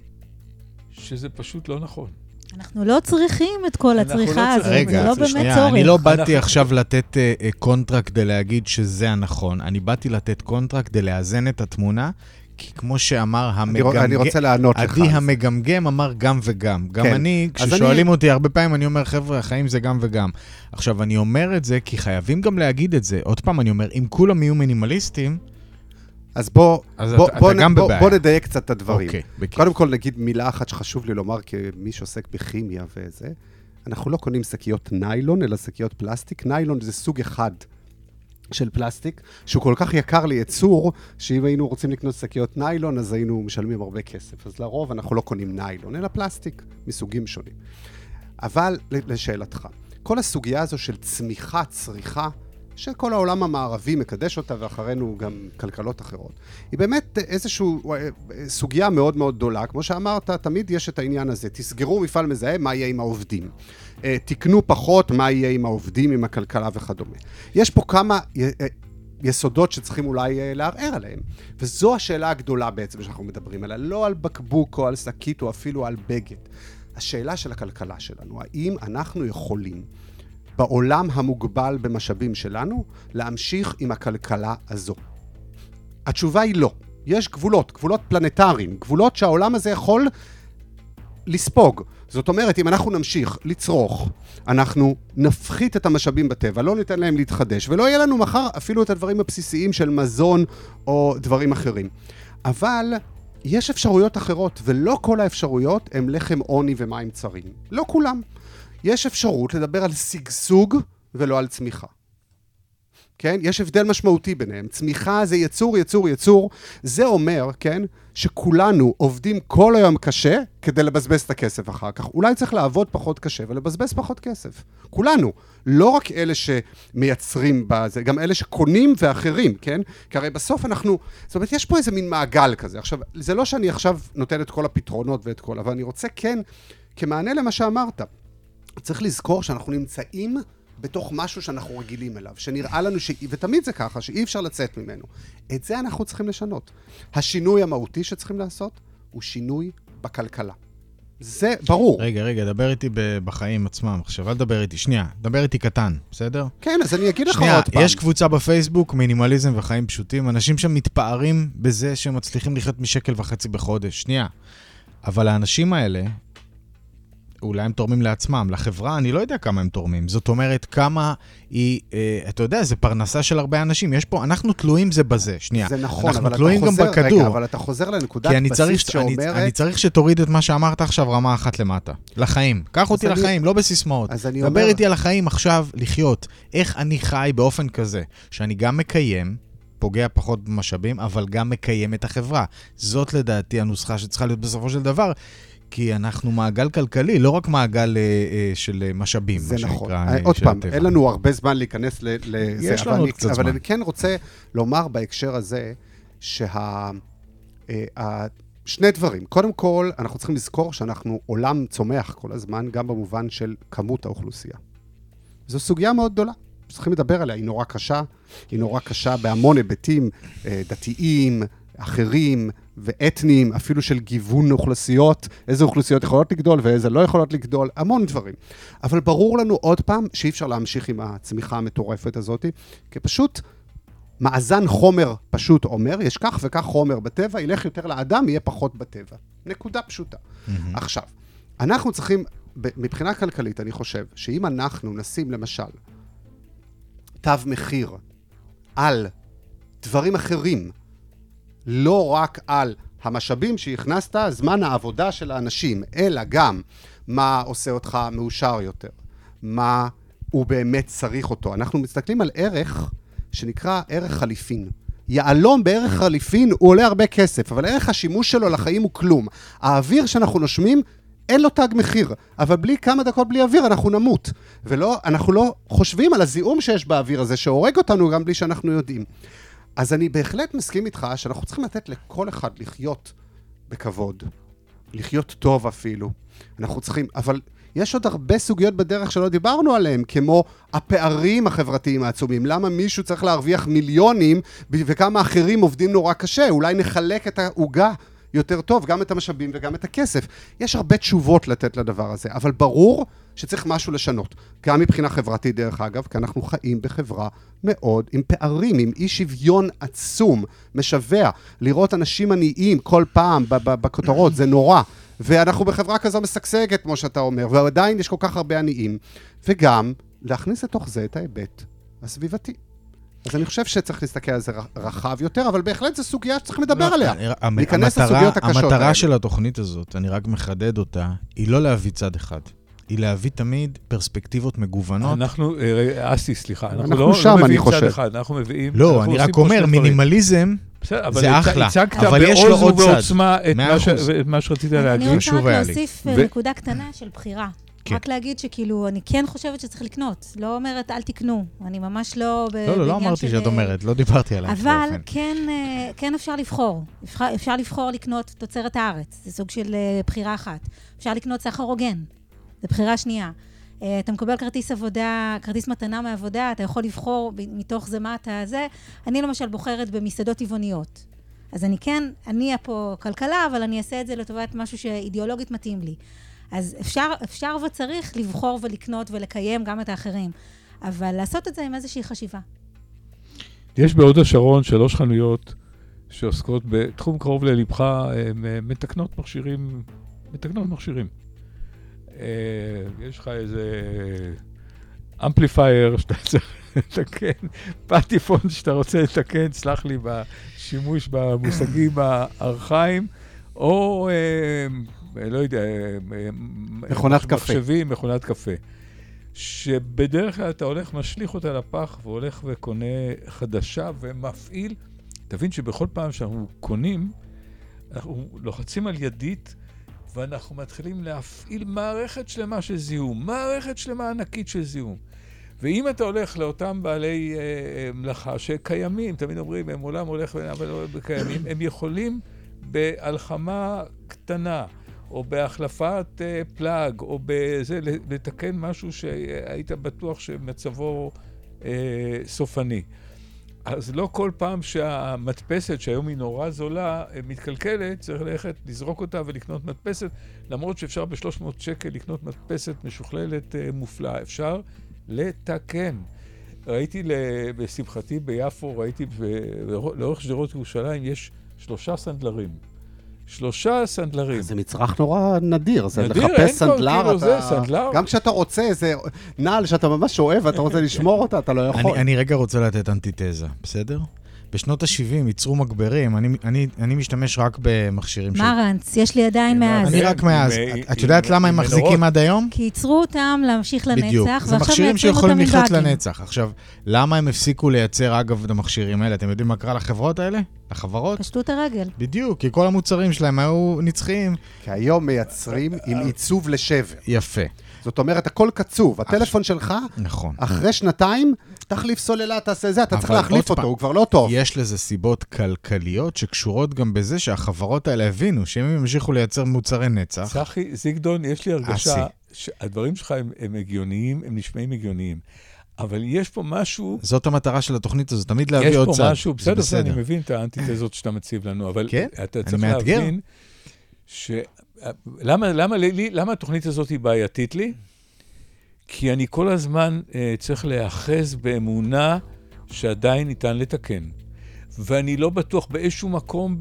שזה פשוט לא נכון. אנחנו לא צריכים את כל הצריכה לא הזאת, רגע, זה לא באמת שנייה, צורך. אני לא באתי אנחנו... עכשיו לתת uh, קונטרה כדי להגיד שזה הנכון, אני באתי לתת קונטרה כדי לאזן את התמונה, כי כמו שאמר המגמגם... אני רוצה לענות לך. עדי המגמגם אמר גם וגם. גם כן. אני, כששואלים אני... אותי הרבה פעמים, אני אומר, חבר'ה, החיים זה גם וגם. עכשיו, אני אומר את זה כי חייבים גם להגיד את זה. עוד פעם, אני אומר, אם כולם יהיו מינימליסטים... אז בוא, אז בוא, אתה, בוא, אתה בוא, בוא, בוא נדייק קצת את הדברים. אוקיי, קודם כל, נגיד מילה אחת שחשוב לי לומר, כמי שעוסק בכימיה וזה, אנחנו לא קונים שקיות ניילון, אלא שקיות פלסטיק. ניילון זה סוג אחד של פלסטיק, שהוא כל כך יקר לייצור, שאם היינו רוצים לקנות שקיות ניילון, אז היינו משלמים הרבה כסף. אז לרוב אנחנו לא קונים ניילון, אלא פלסטיק מסוגים שונים. אבל לשאלתך, כל הסוגיה הזו של צמיחה, צריכה, שכל העולם המערבי מקדש אותה, ואחרינו גם כלכלות אחרות. היא באמת איזושהי אה, סוגיה מאוד מאוד גדולה. כמו שאמרת, תמיד יש את העניין הזה. תסגרו מפעל מזהם, מה יהיה עם העובדים? אה, תקנו פחות, מה יהיה עם העובדים, עם הכלכלה וכדומה. יש פה כמה אה, יסודות שצריכים אולי לערער עליהם. וזו השאלה הגדולה בעצם שאנחנו מדברים עליה. לא על בקבוק או על שקית או אפילו על בגד. השאלה של הכלכלה שלנו, האם אנחנו יכולים בעולם המוגבל במשאבים שלנו, להמשיך עם הכלכלה הזו? התשובה היא לא. יש גבולות, גבולות פלנטריים, גבולות שהעולם הזה יכול לספוג. זאת אומרת, אם אנחנו נמשיך לצרוך, אנחנו נפחית את המשאבים בטבע, לא ניתן להם להתחדש, ולא יהיה לנו מחר אפילו את הדברים הבסיסיים של מזון או דברים אחרים. אבל יש אפשרויות אחרות, ולא כל האפשרויות הם לחם עוני ומים צרים. לא כולם. יש אפשרות לדבר על שגשוג ולא על צמיחה. כן? יש הבדל משמעותי ביניהם. צמיחה זה יצור, יצור, יצור. זה אומר, כן, שכולנו עובדים כל היום קשה כדי לבזבז את הכסף אחר כך. אולי צריך לעבוד פחות קשה ולבזבז פחות כסף. כולנו. לא רק אלה שמייצרים בזה, גם אלה שקונים ואחרים, כן? כי הרי בסוף אנחנו... זאת אומרת, יש פה איזה מין מעגל כזה. עכשיו, זה לא שאני עכשיו נותן את כל הפתרונות ואת כל... אבל אני רוצה כן, כמענה למה שאמרת, צריך לזכור שאנחנו נמצאים בתוך משהו שאנחנו רגילים אליו, שנראה לנו, ש... ותמיד זה ככה, שאי אפשר לצאת ממנו. את זה אנחנו צריכים לשנות. השינוי המהותי שצריכים לעשות הוא שינוי בכלכלה. זה ברור. רגע, רגע, דבר איתי בחיים עצמם עכשיו, אל תדבר איתי, שנייה, דבר איתי קטן, בסדר? כן, אז אני אגיד לך שנייה, עוד פעם. יש קבוצה בפייסבוק, מינימליזם וחיים פשוטים, אנשים שם מתפארים בזה שהם מצליחים לחיות משקל וחצי בחודש. שנייה. אבל האנשים האלה, אולי הם תורמים לעצמם, לחברה, אני לא יודע כמה הם תורמים. זאת אומרת, כמה היא, אה, אתה יודע, זה פרנסה של הרבה אנשים. יש פה, אנחנו תלויים זה בזה. שנייה. זה נכון, אנחנו אבל אתה תלויים גם חוזר, בכדור. רגע, אבל אתה חוזר לנקודת אני צריך, בסיס אני, שאומרת... אני צריך שתוריד את מה שאמרת עכשיו רמה אחת למטה. לחיים. קח אותי אני- לחיים, לא בסיסמאות. אז אני דבר אומר- איתי על החיים עכשיו, לחיות. איך אני חי באופן כזה, שאני גם מקיים, פוגע פחות במשאבים, אבל גם מקיים את החברה. זאת לדעתי הנוסחה שצריכה להיות בסופו של דבר. כי אנחנו מעגל כלכלי, לא רק מעגל אה, אה, של משאבים, זה מה נכון. שנקרא, אה, אה, עוד של פעם, הטבע. אין לנו הרבה זמן להיכנס לזה. יש אבל לנו אני- קצת אבל זמן. אני כן רוצה לומר בהקשר הזה, שה... אה, שני דברים. קודם כל, אנחנו צריכים לזכור שאנחנו עולם צומח כל הזמן, גם במובן של כמות האוכלוסייה. זו סוגיה מאוד גדולה. צריכים לדבר עליה, היא נורא קשה, היא נורא קשה בהמון היבטים דתיים, אחרים ואתניים, אפילו של גיוון אוכלוסיות, איזה אוכלוסיות יכולות לגדול ואיזה לא יכולות לגדול, המון דברים. אבל ברור לנו עוד פעם שאי אפשר להמשיך עם הצמיחה המטורפת הזאת, כי פשוט מאזן חומר פשוט אומר, יש כך וכך חומר בטבע, ילך יותר לאדם, יהיה פחות בטבע. נקודה פשוטה. מהמם. עכשיו, אנחנו צריכים, מבחינה כלכלית, אני חושב, שאם אנחנו נשים למשל תו מחיר על דברים אחרים, לא רק על המשאבים שהכנסת, זמן העבודה של האנשים, אלא גם מה עושה אותך מאושר יותר, מה הוא באמת צריך אותו. אנחנו מסתכלים על ערך שנקרא ערך חליפין. יהלום בערך חליפין הוא עולה הרבה כסף, אבל ערך השימוש שלו לחיים הוא כלום. האוויר שאנחנו נושמים, אין לו תג מחיר, אבל בלי כמה דקות בלי אוויר אנחנו נמות. ולא, אנחנו לא חושבים על הזיהום שיש באוויר הזה, שהורג אותנו גם בלי שאנחנו יודעים. אז אני בהחלט מסכים איתך שאנחנו צריכים לתת לכל אחד לחיות בכבוד, לחיות טוב אפילו. אנחנו צריכים, אבל יש עוד הרבה סוגיות בדרך שלא דיברנו עליהן, כמו הפערים החברתיים העצומים. למה מישהו צריך להרוויח מיליונים וכמה אחרים עובדים נורא קשה? אולי נחלק את העוגה יותר טוב, גם את המשאבים וגם את הכסף. יש הרבה תשובות לתת לדבר הזה, אבל ברור שצריך משהו לשנות. גם מבחינה חברתית, דרך אגב, כי אנחנו חיים בחברה מאוד עם פערים, עם אי שוויון עצום, משווע. לראות אנשים עניים כל פעם בכותרות, זה נורא. ואנחנו בחברה כזו משגשגת, כמו שאתה אומר, ועדיין יש כל כך הרבה עניים. וגם, להכניס לתוך זה את ההיבט הסביבתי. אז אני חושב שצריך להסתכל על זה רחב יותר, אבל בהחלט זו סוגיה שצריך לדבר לא, עליה. אני- המ- להיכנס המטרה- לסוגיות הקשות המטרה האלה. של התוכנית הזאת, אני רק מחדד אותה, היא לא להביא צד אחד. היא להביא תמיד פרספקטיבות מגוונות. אנחנו, אה, אסי, סליחה, אנחנו אנחנו לא שם, לא אני מביאים צד. אחד, אנחנו מביאים... לא, אנחנו אני רק אומר. מינימליזם, בסדר, אבל זה אחלה, הצגת אבל יש לו בעוז עוד צד. ובעוצמה את מה ש-. את מה שרצית אני להגיד. רוצה חשוב רק. להוסיף ו- נקודה קטנה של בחירה. כן. רק להגיד שכאילו, אני כן חושבת שצריך לקנות. לא אומרת, אל תקנו. אני ממש לא ב- לא, לא, לא אמרתי של, שאת אה, אומרת, לא דיברתי עלייך אבל. כן, אה, כן אפשר לבחור. אפשר, אפשר לבחור לקנות תוצרת הארץ. זה סוג של אה, בחירה אחת. אפשר לקנות סחר הוגן. זו בחירה שנייה. אתה מקבל כרטיס עבודה, כרטיס מתנה מעבודה, אתה יכול לבחור מתוך זה מה אתה זה. אני למשל בוחרת במסעדות טבעוניות. אז אני כן, אניע פה כלכלה, אבל אני אעשה את זה לטובת משהו שאידיאולוגית מתאים לי. אז אפשר, אפשר וצריך לבחור ולקנות ולקיים גם את האחרים. אבל לעשות את זה עם איזושהי חשיבה. יש בהוד השרון שלוש חנויות שעוסקות בתחום קרוב ללבך, הן אה, מתקנות מכשירים, מתקנות מכשירים. אה, יש לך איזה אמפליפייר שאתה צריך לתקן, פטיפון שאתה רוצה לתקן, סלח לי בשימוש במושגים הארכאיים, או, אה, לא יודע, מכונת קפה. מחשבים, מכונת קפה. שבדרך כלל אתה הולך, משליך אותה לפח, והולך וקונה חדשה ומפעיל. תבין שבכל פעם שאנחנו קונים, אנחנו לוחצים על ידית, ואנחנו מתחילים להפעיל מערכת שלמה של זיהום, מערכת שלמה ענקית של זיהום. ואם אתה הולך לאותם בעלי אה, אה מלאכה שקיימים, תמיד אומרים, הם עולם הולך אבל לא קיימים, הם יכולים בהלחמה קטנה, או בהחלפת אה, פלאג, או בזה, לתקן משהו שהיית בטוח שמצבו אה, סופני. אז לא כל פעם שהמדפסת, שהיום היא נורא זולה, אה, מתקלקלת, צריך ללכת לזרוק אותה ולקנות מדפסת, למרות שאפשר ב-300 שקל לקנות מדפסת משוכללת אה, מופלאה. אפשר לתקן. ראיתי, לשמחתי ביפו, ראיתי לאורך שדרות ירושלים, יש שלושה סנדלרים. שלושה סנדלרים. זה מצרך נורא נדיר, זה נדיר, לחפש סנדלר, כאילו אתה... זה, סנדלר. גם כשאתה רוצה איזה נעל שאתה ממש אוהב ואתה רוצה לשמור אותה, אתה לא יכול. אני, אני רגע רוצה לתת אנטיתזה, בסדר? בשנות ה-70 ייצרו מגברים, אני, אני, אני משתמש רק במכשירים של... מרנץ, יש לי עדיין מאז. אני רק מאז. את יודעת למה הם מחזיקים עד היום? כי ייצרו אותם להמשיך לנצח, בדיוק. זה מכשירים שיכולים לחיות לנצח. עכשיו, למה הם הפסיקו לייצר, אגב, את המכשירים האלה? אתם יודעים מה קרה לחברות האלה? לחברות? פשטו את הרגל. בדיוק, כי כל המוצרים שלהם היו נצחיים. כי היום מייצרים עם עיצוב לשבר. יפה. זאת אומרת, הכל קצוב. הטלפון שלך, נכון. אחרי שנתיים, תחליף סוללה, תעשה זה, אתה צריך להחליף אותו, הוא כבר לא טוב. יש לזה סיבות כלכליות שקשורות גם בזה שהחברות האלה הבינו שאם הם ימשיכו לייצר מוצרי נצח... צחי, זיגדון, יש לי הרגשה שהדברים שלך הם, הם הגיוניים, הם נשמעים הגיוניים. אבל יש פה משהו... זאת המטרה של התוכנית הזאת, תמיד להביא עוד צד. יש פה משהו, בסדר, בסדר, אני מבין את האנטיתזות שאתה מציב לנו, אבל כן? אתה צריך להבין ש... למה, למה, למה, למה התוכנית הזאת היא בעייתית לי? כי אני כל הזמן uh, צריך להיאחז באמונה שעדיין ניתן לתקן. ואני לא בטוח באיזשהו מקום,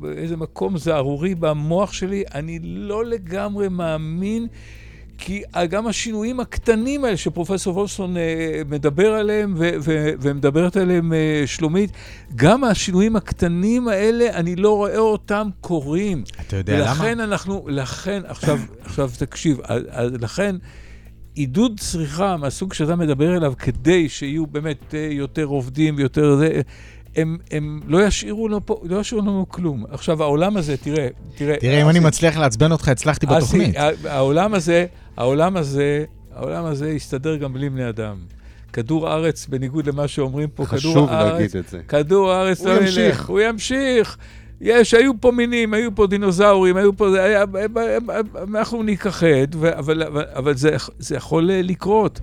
באיזה מקום זערורי במוח שלי, אני לא לגמרי מאמין, כי גם השינויים הקטנים האלה שפרופסור וולסון אה, מדבר עליהם ו- ו- ומדברת עליהם אה, שלומית, גם השינויים הקטנים האלה, אני לא רואה אותם קורים. אתה יודע ולכן למה? ולכן אנחנו, לכן, עכשיו, עכשיו תקשיב, לכן... עידוד צריכה מהסוג שאתה מדבר אליו, כדי שיהיו באמת אה, יותר עובדים ויותר זה, הם, הם לא, ישאירו לנו פה, לא ישאירו לנו כלום. עכשיו, העולם הזה, תראה, תראה... תראה, אם אני מצליח לעצבן אותך, הצלחתי בתוכנית. העולם הזה, העולם הזה, העולם הזה יסתדר גם בלי בני אדם. כדור הארץ, בניגוד למה שאומרים פה, כדור הארץ... חשוב להגיד את זה. כדור הארץ לא ילך. הוא ימשיך. יש, היו פה מינים, היו פה דינוזאורים, היו פה... היה, אנחנו ניכחד, אבל, אבל, אבל זה, זה יכול לקרות.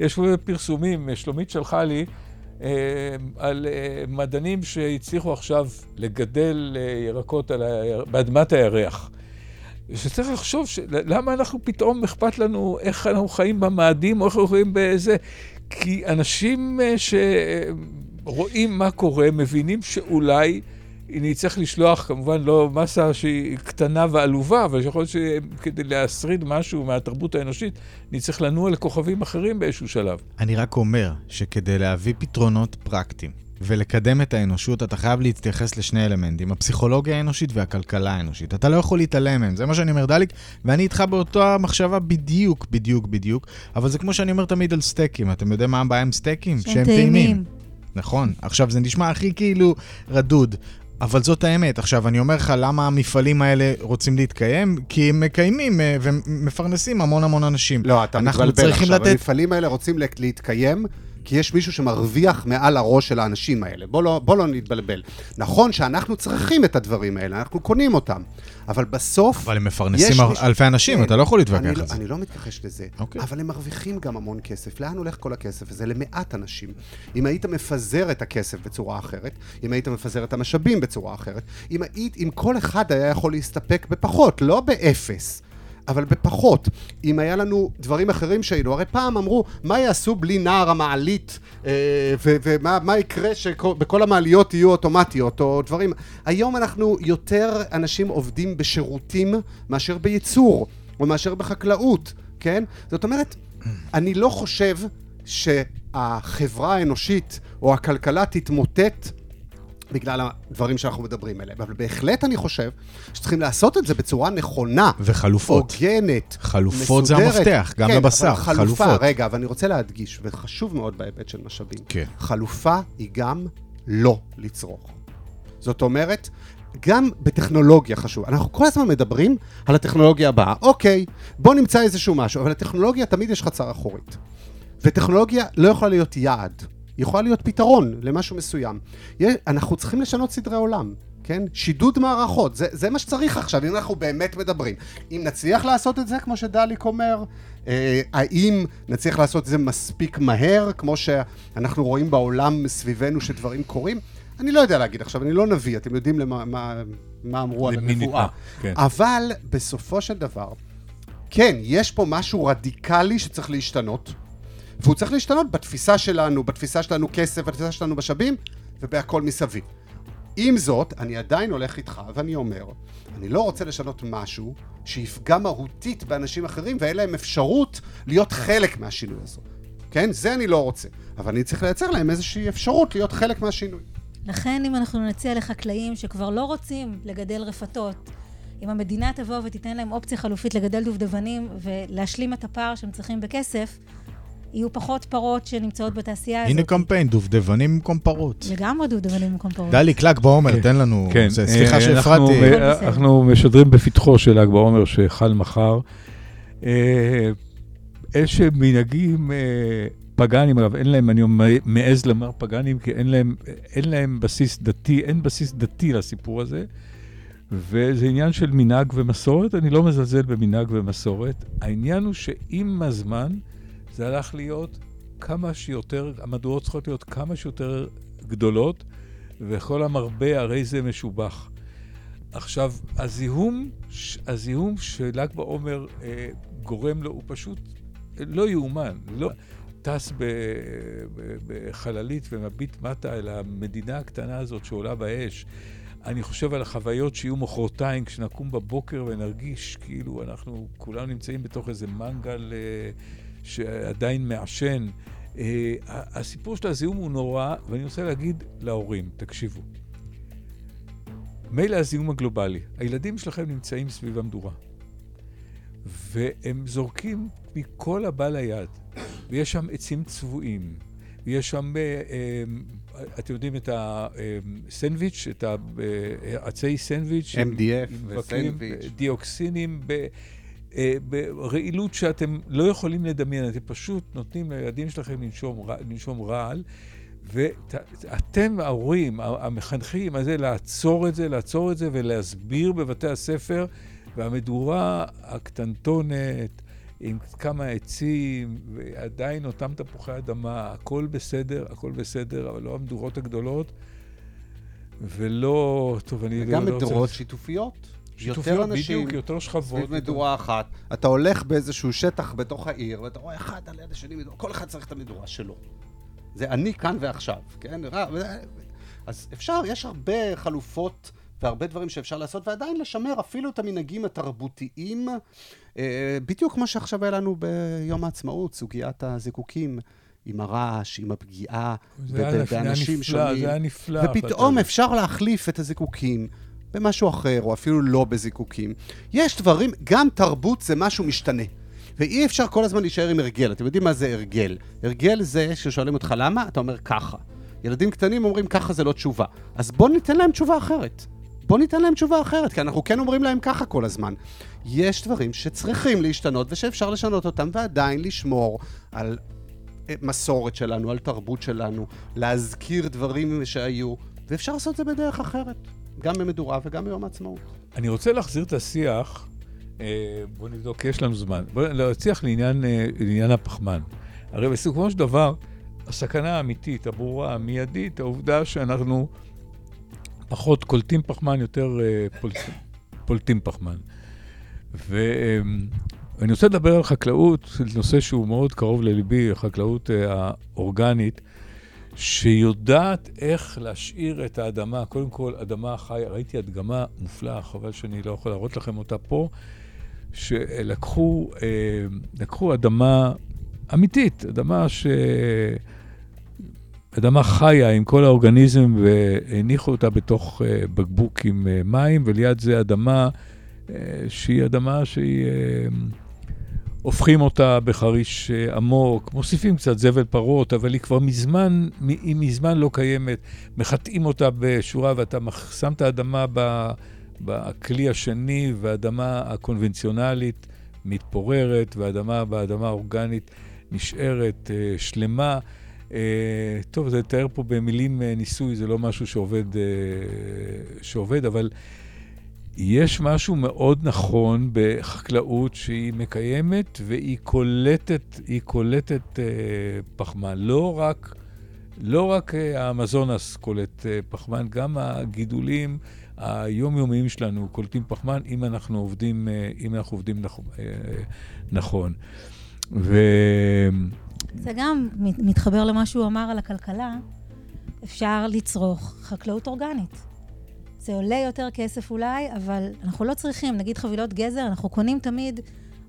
יש פה פרסומים, שלומית שלחה לי, על אה, מדענים שהצליחו עכשיו לגדל אה, ירקות ה... באדמת הירח. שצריך לחשוב, ש... למה אנחנו פתאום אכפת לנו איך אנחנו חיים במאדים, או איך אנחנו חיים באיזה... כי אנשים שרואים מה קורה, מבינים שאולי... אני צריך לשלוח, כמובן לא מסה שהיא קטנה ועלובה, אבל יכול להיות שכדי להשריד משהו מהתרבות האנושית, אני צריך לנוע לכוכבים אחרים באיזשהו שלב. אני רק אומר שכדי להביא פתרונות פרקטיים ולקדם את האנושות, אתה חייב להתייחס לשני אלמנטים, הפסיכולוגיה האנושית והכלכלה האנושית. אתה לא יכול להתעלם מהם, זה מה שאני אומר, דליק, ואני איתך באותה מחשבה בדיוק, בדיוק, בדיוק, אבל זה כמו שאני אומר תמיד על סטייקים. אתם יודעים מה הבעיה עם סטייקים? שהם טעימים. נכון. עכשיו, זה נשמע הכי כאילו רדוד, אבל זאת האמת. עכשיו, אני אומר לך, למה המפעלים האלה רוצים להתקיים? כי הם מקיימים אה, ומפרנסים המון המון אנשים. לא, אתה מתבלבל עכשיו. לתת... המפעלים האלה רוצים להתקיים כי יש מישהו שמרוויח מעל הראש של האנשים האלה. בוא לא, בוא לא נתבלבל. נכון שאנחנו צריכים את הדברים האלה, אנחנו קונים אותם, אבל בסוף... אבל הם מפרנסים אלפי אנשים, כן, אתה לא יכול להתווכח על לא, זה. אני לא מתכחש לזה, okay. אוקיי. אבל הם מרוויחים גם המון כסף. לאן הולך כל הכסף הזה? למעט אנשים. אם היית מפזר את הכסף בצורה אחרת, אם היית מפזר את המשאבים בצורה אחרת, אם, היית, אם כל אחד היה יכול להסתפק בפחות, לא באפס. אבל בפחות. אם היה לנו דברים אחרים שהיינו, הרי פעם אמרו, מה יעשו בלי נער המעלית, אה, ומה יקרה שבכל המעליות יהיו אוטומטיות, או דברים. היום אנחנו, יותר אנשים עובדים בשירותים מאשר בייצור, או מאשר בחקלאות, כן? זאת אומרת, אני לא חושב שהחברה האנושית או הכלכלה תתמוטט בגלל הדברים שאנחנו מדברים עליהם. אבל בהחלט אני חושב שצריכים לעשות את זה בצורה נכונה, וחלופות. הוגנת, חלופות זה מסודרת. המפתח, גם כן, לבשר, אבל חלופה, חלופות. רגע, אבל אני רוצה להדגיש, וחשוב מאוד בהיבט של משאבים. כן. חלופה היא גם לא לצרוך. זאת אומרת, גם בטכנולוגיה חשוב. אנחנו כל הזמן מדברים על הטכנולוגיה הבאה. אוקיי, בוא נמצא איזשהו משהו, אבל לטכנולוגיה תמיד יש חצר אחורית. וטכנולוגיה לא יכולה להיות יעד, יכולה להיות פתרון למשהו מסוים. אנחנו צריכים לשנות סדרי עולם. כן? שידוד מערכות, זה, זה מה שצריך עכשיו, אם אנחנו באמת מדברים. אם נצליח לעשות את זה, כמו שדליק אומר, אה, האם נצליח לעשות את זה מספיק מהר, כמו שאנחנו רואים בעולם סביבנו שדברים קורים? אני לא יודע להגיד עכשיו, אני לא נביא, אתם יודעים למה, מה, מה אמרו על הנבואה. כן. אבל בסופו של דבר, כן, יש פה משהו רדיקלי שצריך להשתנות, והוא צריך להשתנות בתפיסה שלנו, בתפיסה שלנו כסף, בתפיסה שלנו משאבים, ובהכל מסביב. עם זאת, אני עדיין הולך איתך ואני אומר, אני לא רוצה לשנות משהו שיפגע מהותית באנשים אחרים ואין להם אפשרות להיות חלק מהשינוי הזה. כן? זה אני לא רוצה. אבל אני צריך לייצר להם איזושהי אפשרות להיות חלק מהשינוי. לכן אם אנחנו נציע לחקלאים שכבר לא רוצים לגדל רפתות, אם המדינה תבוא ותיתן להם אופציה חלופית לגדל דובדבנים ולהשלים את הפער שהם צריכים בכסף, יהיו פחות פרות שנמצאות בתעשייה הזאת. הנה קמפיין, דובדבנים במקום פרות. לגמרי דובדבנים במקום פרות. דליק, ל"ג בעומר, כן. תן לנו... כן, אה, סליחה אנחנו שהפרעתי. אנחנו משדרים בפתחו של ל"ג בעומר שחל מחר. אה, איזה שהם מנהגים אה, פגאנים, אגב, אין להם, אני מעז לומר פגאנים, כי אין להם, אין להם בסיס דתי, אין בסיס דתי לסיפור הזה. וזה עניין של מנהג ומסורת, אני לא מזלזל במנהג ומסורת. העניין הוא שעם הזמן זה הלך להיות כמה שיותר, המהדורות צריכות להיות כמה שיותר גדולות, וכל המרבה הרי זה משובח. עכשיו, הזיהום, הזיהום של"ג בעומר אה, גורם לו הוא פשוט לא יאומן. לא טס ב- ב- בחללית ומביט מטה אל המדינה הקטנה הזאת שעולה באש. אני חושב על החוויות שיהיו מחרתיים כשנקום בבוקר ונרגיש כאילו אנחנו כולנו נמצאים בתוך איזה מנגל אה, שעדיין מעשן. אה, הסיפור של הזיהום הוא נורא, ואני רוצה להגיד להורים, תקשיבו. מילא הזיהום הגלובלי, הילדים שלכם נמצאים סביב המדורה, והם זורקים מכל הבא ליד, ויש שם עצים צבועים, ויש שם, אה, אה, אתם יודעים, את הסנדוויץ', את ה- אה, עצי סנדוויץ', MDF וסנדוויץ'. דיוקסינים, אה, ברעילות שאתם לא יכולים לדמיין, אתם פשוט נותנים לילדים שלכם לנשום, לנשום רעל, ואתם ההורים, המחנכים, הזה, לעצור את זה, לעצור את זה ולהסביר בבתי הספר, והמדורה הקטנטונת, עם כמה עצים, ועדיין אותם תפוחי אדמה, הכל בסדר, הכל בסדר, אבל לא המדורות הגדולות, ולא, טוב, אני וגם לא רוצה... מדורות שיתופיות. יותר אנשים בדיוק, יותר שכבות. סביב מדורה אחת. אתה הולך באיזשהו שטח בתוך העיר, ואתה רואה אחד על יד השני כל אחד צריך את המדורה שלו. זה אני כאן ועכשיו, כן? אז אפשר, יש הרבה חלופות והרבה דברים שאפשר לעשות, ועדיין לשמר אפילו את המנהגים התרבותיים, אה, בדיוק כמו שעכשיו היה לנו ביום העצמאות, סוגיית הזיקוקים. עם הרעש, עם הפגיעה זה ב- היה ב- נפלא, באנשים שונים. זה היה נפלא. ופתאום אפשר להחליף את הזיקוקים במשהו אחר, או אפילו לא בזיקוקים. יש דברים, גם תרבות זה משהו משתנה. ואי אפשר כל הזמן להישאר עם הרגל. אתם יודעים מה זה הרגל? הרגל זה ששואלים אותך למה, אתה אומר ככה. ילדים קטנים אומרים ככה זה לא תשובה. אז בוא ניתן להם תשובה אחרת. בוא ניתן להם תשובה אחרת, כי אנחנו כן אומרים להם ככה כל הזמן. יש דברים שצריכים להשתנות ושאפשר לשנות אותם ועדיין לשמור על אה, מסורת שלנו, על תרבות שלנו, להזכיר דברים שהיו, ואפשר לעשות את זה בדרך אחרת, גם במדורה וגם ביום העצמאות. אני רוצה להחזיר את השיח, אה, בואו נבדוק, יש לנו זמן. בואו להשיח לעניין, אה, לעניין הפחמן. הרי בסיכומו של דבר, הסכנה האמיתית, הברורה, המיידית, העובדה שאנחנו פחות קולטים פחמן, יותר אה, פולטים, פחמן. ואני רוצה לדבר על חקלאות, נושא שהוא מאוד קרוב לליבי, החקלאות האורגנית, שיודעת איך להשאיר את האדמה, קודם כל, אדמה חיה, ראיתי הדגמה מופלאה, חבל שאני לא יכול להראות לכם אותה פה, שלקחו אה, אדמה אמיתית, אדמה ש... אדמה חיה עם כל האורגניזם והניחו אותה בתוך אה, בקבוק עם אה, מים, וליד זה אדמה שהיא אדמה שהיא... הופכים אותה בחריש עמוק, מוסיפים קצת זבל פרות, אבל היא כבר מזמן, היא מזמן לא קיימת. מחטאים אותה בשורה ואתה שם את האדמה בכלי השני, והאדמה הקונבנציונלית מתפוררת, והאדמה באדמה האורגנית נשארת שלמה. אה, טוב, זה לתאר פה במילים אה, ניסוי, זה לא משהו שעובד, אה, שעובד, אבל יש משהו מאוד נכון בחקלאות שהיא מקיימת והיא קולטת, היא קולטת פחמן. לא רק, לא רק האמזונס קולט פחמן, גם הגידולים היומיומיים שלנו קולטים פחמן אם אנחנו עובדים, אם אנחנו עובדים נכון. ו... זה גם מתחבר למה שהוא אמר על הכלכלה. אפשר לצרוך חקלאות אורגנית. זה עולה יותר כסף אולי, אבל אנחנו לא צריכים, נגיד חבילות גזר, אנחנו קונים תמיד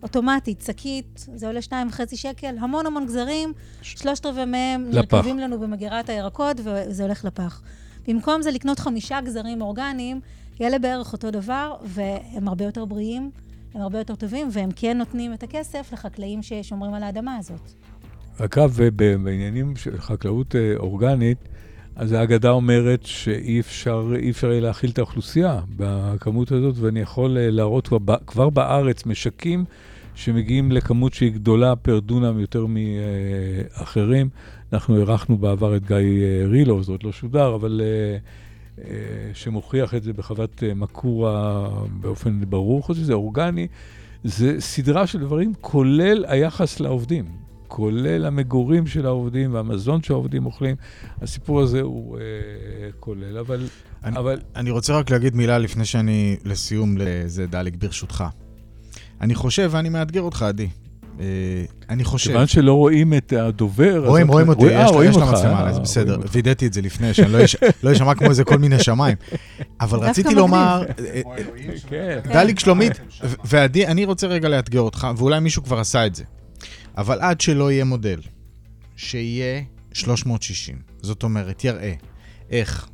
אוטומטית, שקית, זה עולה שניים וחצי שקל, המון המון גזרים, שלושת רבעי מהם נרכבים לנו במגירת הירקות וזה הולך לפח. במקום זה לקנות חמישה גזרים אורגניים, יעלה בערך אותו דבר, והם הרבה יותר בריאים, הם הרבה יותר טובים, והם כן נותנים את הכסף לחקלאים ששומרים על האדמה הזאת. אגב, בעניינים של חקלאות אה, אורגנית, אז האגדה אומרת שאי אפשר, אפשר יהיה להכיל את האוכלוסייה בכמות הזאת, ואני יכול אה, להראות כבר, בארץ משקים שמגיעים לכמות שהיא גדולה פר דונם יותר מאחרים. אנחנו אירחנו בעבר את גיא אה, רילו, זה עוד לא שודר, אבל שמוכיח את זה בחוות מקורה באופן ברור, חוץ מזה אורגני. זה סדרה של דברים, כולל היחס לעובדים. כולל המגורים של העובדים והמזון שהעובדים אוכלים. הסיפור הזה הוא אה, כולל, אבל... אני, אבל... אני רוצה רק להגיד מילה לפני שאני, לסיום, לזה דליק, ברשותך. אני חושב, ואני מאתגר אותך, עדי. אה, אני חושב... כיוון שלא רואים את הדובר... רואים, רואים אותי, יש לה מצלמה, זה בסדר. וידאתי את זה לפני, שאני לא אשמע לא כמו איזה כל מיני שמיים. אבל רציתי לומר... אה, כן. דליק שלומית, ועדי, אני רוצה רגע לאתגר אותך, ואולי מישהו כבר עשה את זה. אבל עד שלא יהיה מודל שיהיה 360, זאת אומרת, יראה איך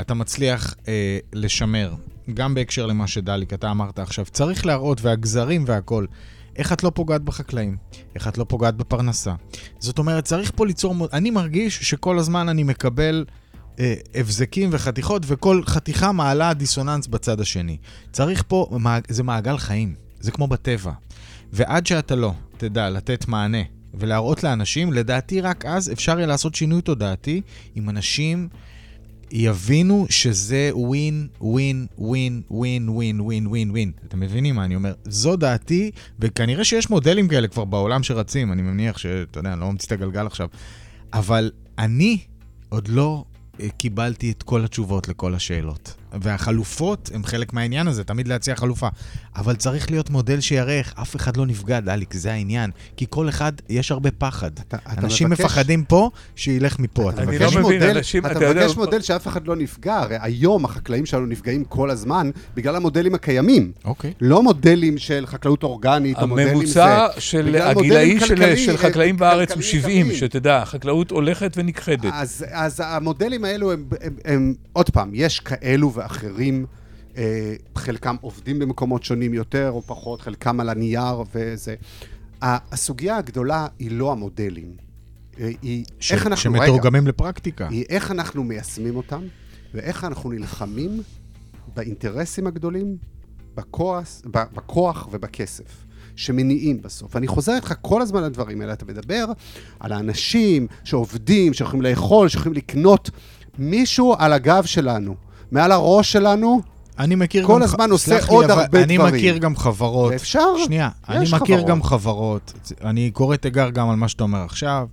אתה מצליח אה, לשמר, גם בהקשר למה שדליק, אתה אמרת עכשיו, צריך להראות, והגזרים והכול, איך את לא פוגעת בחקלאים, איך את לא פוגעת בפרנסה. זאת אומרת, צריך פה ליצור, אני מרגיש שכל הזמן אני מקבל אה, הבזקים וחתיכות, וכל חתיכה מעלה דיסוננס בצד השני. צריך פה, זה מעגל חיים, זה כמו בטבע. ועד שאתה לא תדע לתת מענה ולהראות לאנשים, לדעתי רק אז אפשר יהיה לעשות שינוי תודעתי אם אנשים יבינו שזה ווין, ווין, ווין, ווין, ווין, ווין, ווין, ווין. אתם מבינים מה אני אומר? זו דעתי, וכנראה שיש מודלים כאלה כבר בעולם שרצים, אני מניח שאתה יודע, אני לא ממציא את הגלגל עכשיו, אבל אני עוד לא אה, קיבלתי את כל התשובות לכל השאלות. והחלופות הם חלק מהעניין הזה, תמיד להציע חלופה. אבל צריך להיות מודל שיראה איך אף אחד לא נפגע, דליק, זה העניין. כי כל אחד, יש הרבה פחד. אתה, אתה אנשים מבקש... מפחדים פה, שילך מפה. אתה מבקש, לא מודל, אנשים, אתה אתה מבקש יודע... מודל שאף אחד לא נפגע. הרי היום החקלאים שלנו נפגעים כל הזמן בגלל המודלים הקיימים. אוקיי. לא מודלים של חקלאות אורגנית, או מודלים זה... הממוצע של הגילאי של, של חקלאים בארץ הוא 70, שתדע, החקלאות הולכת ונכחדת. אז, אז המודלים האלו הם, הם, הם, הם, עוד פעם, יש כאלו ואחרים, אה, חלקם עובדים במקומות שונים יותר או פחות, חלקם על הנייר וזה. הסוגיה הגדולה היא לא המודלים. אה, היא ש- איך אנחנו... שמתורגמים לפרקטיקה. היא איך אנחנו מיישמים אותם, ואיך אנחנו נלחמים באינטרסים הגדולים, בכוח, בכוח ובכסף. שמניעים בסוף. אני חוזר איתך כל הזמן לדברים האלה. אתה מדבר על האנשים שעובדים, שיכולים לאכול, שיכולים לקנות מישהו על הגב שלנו. מעל הראש שלנו, אני מכיר כל גם... הזמן עושה עוד לי, הרבה אני דברים. אני מכיר גם חברות. אפשר? שנייה, אני מכיר חברות. גם חברות. אני קורא תיגר גם על מה שאתה אומר עכשיו.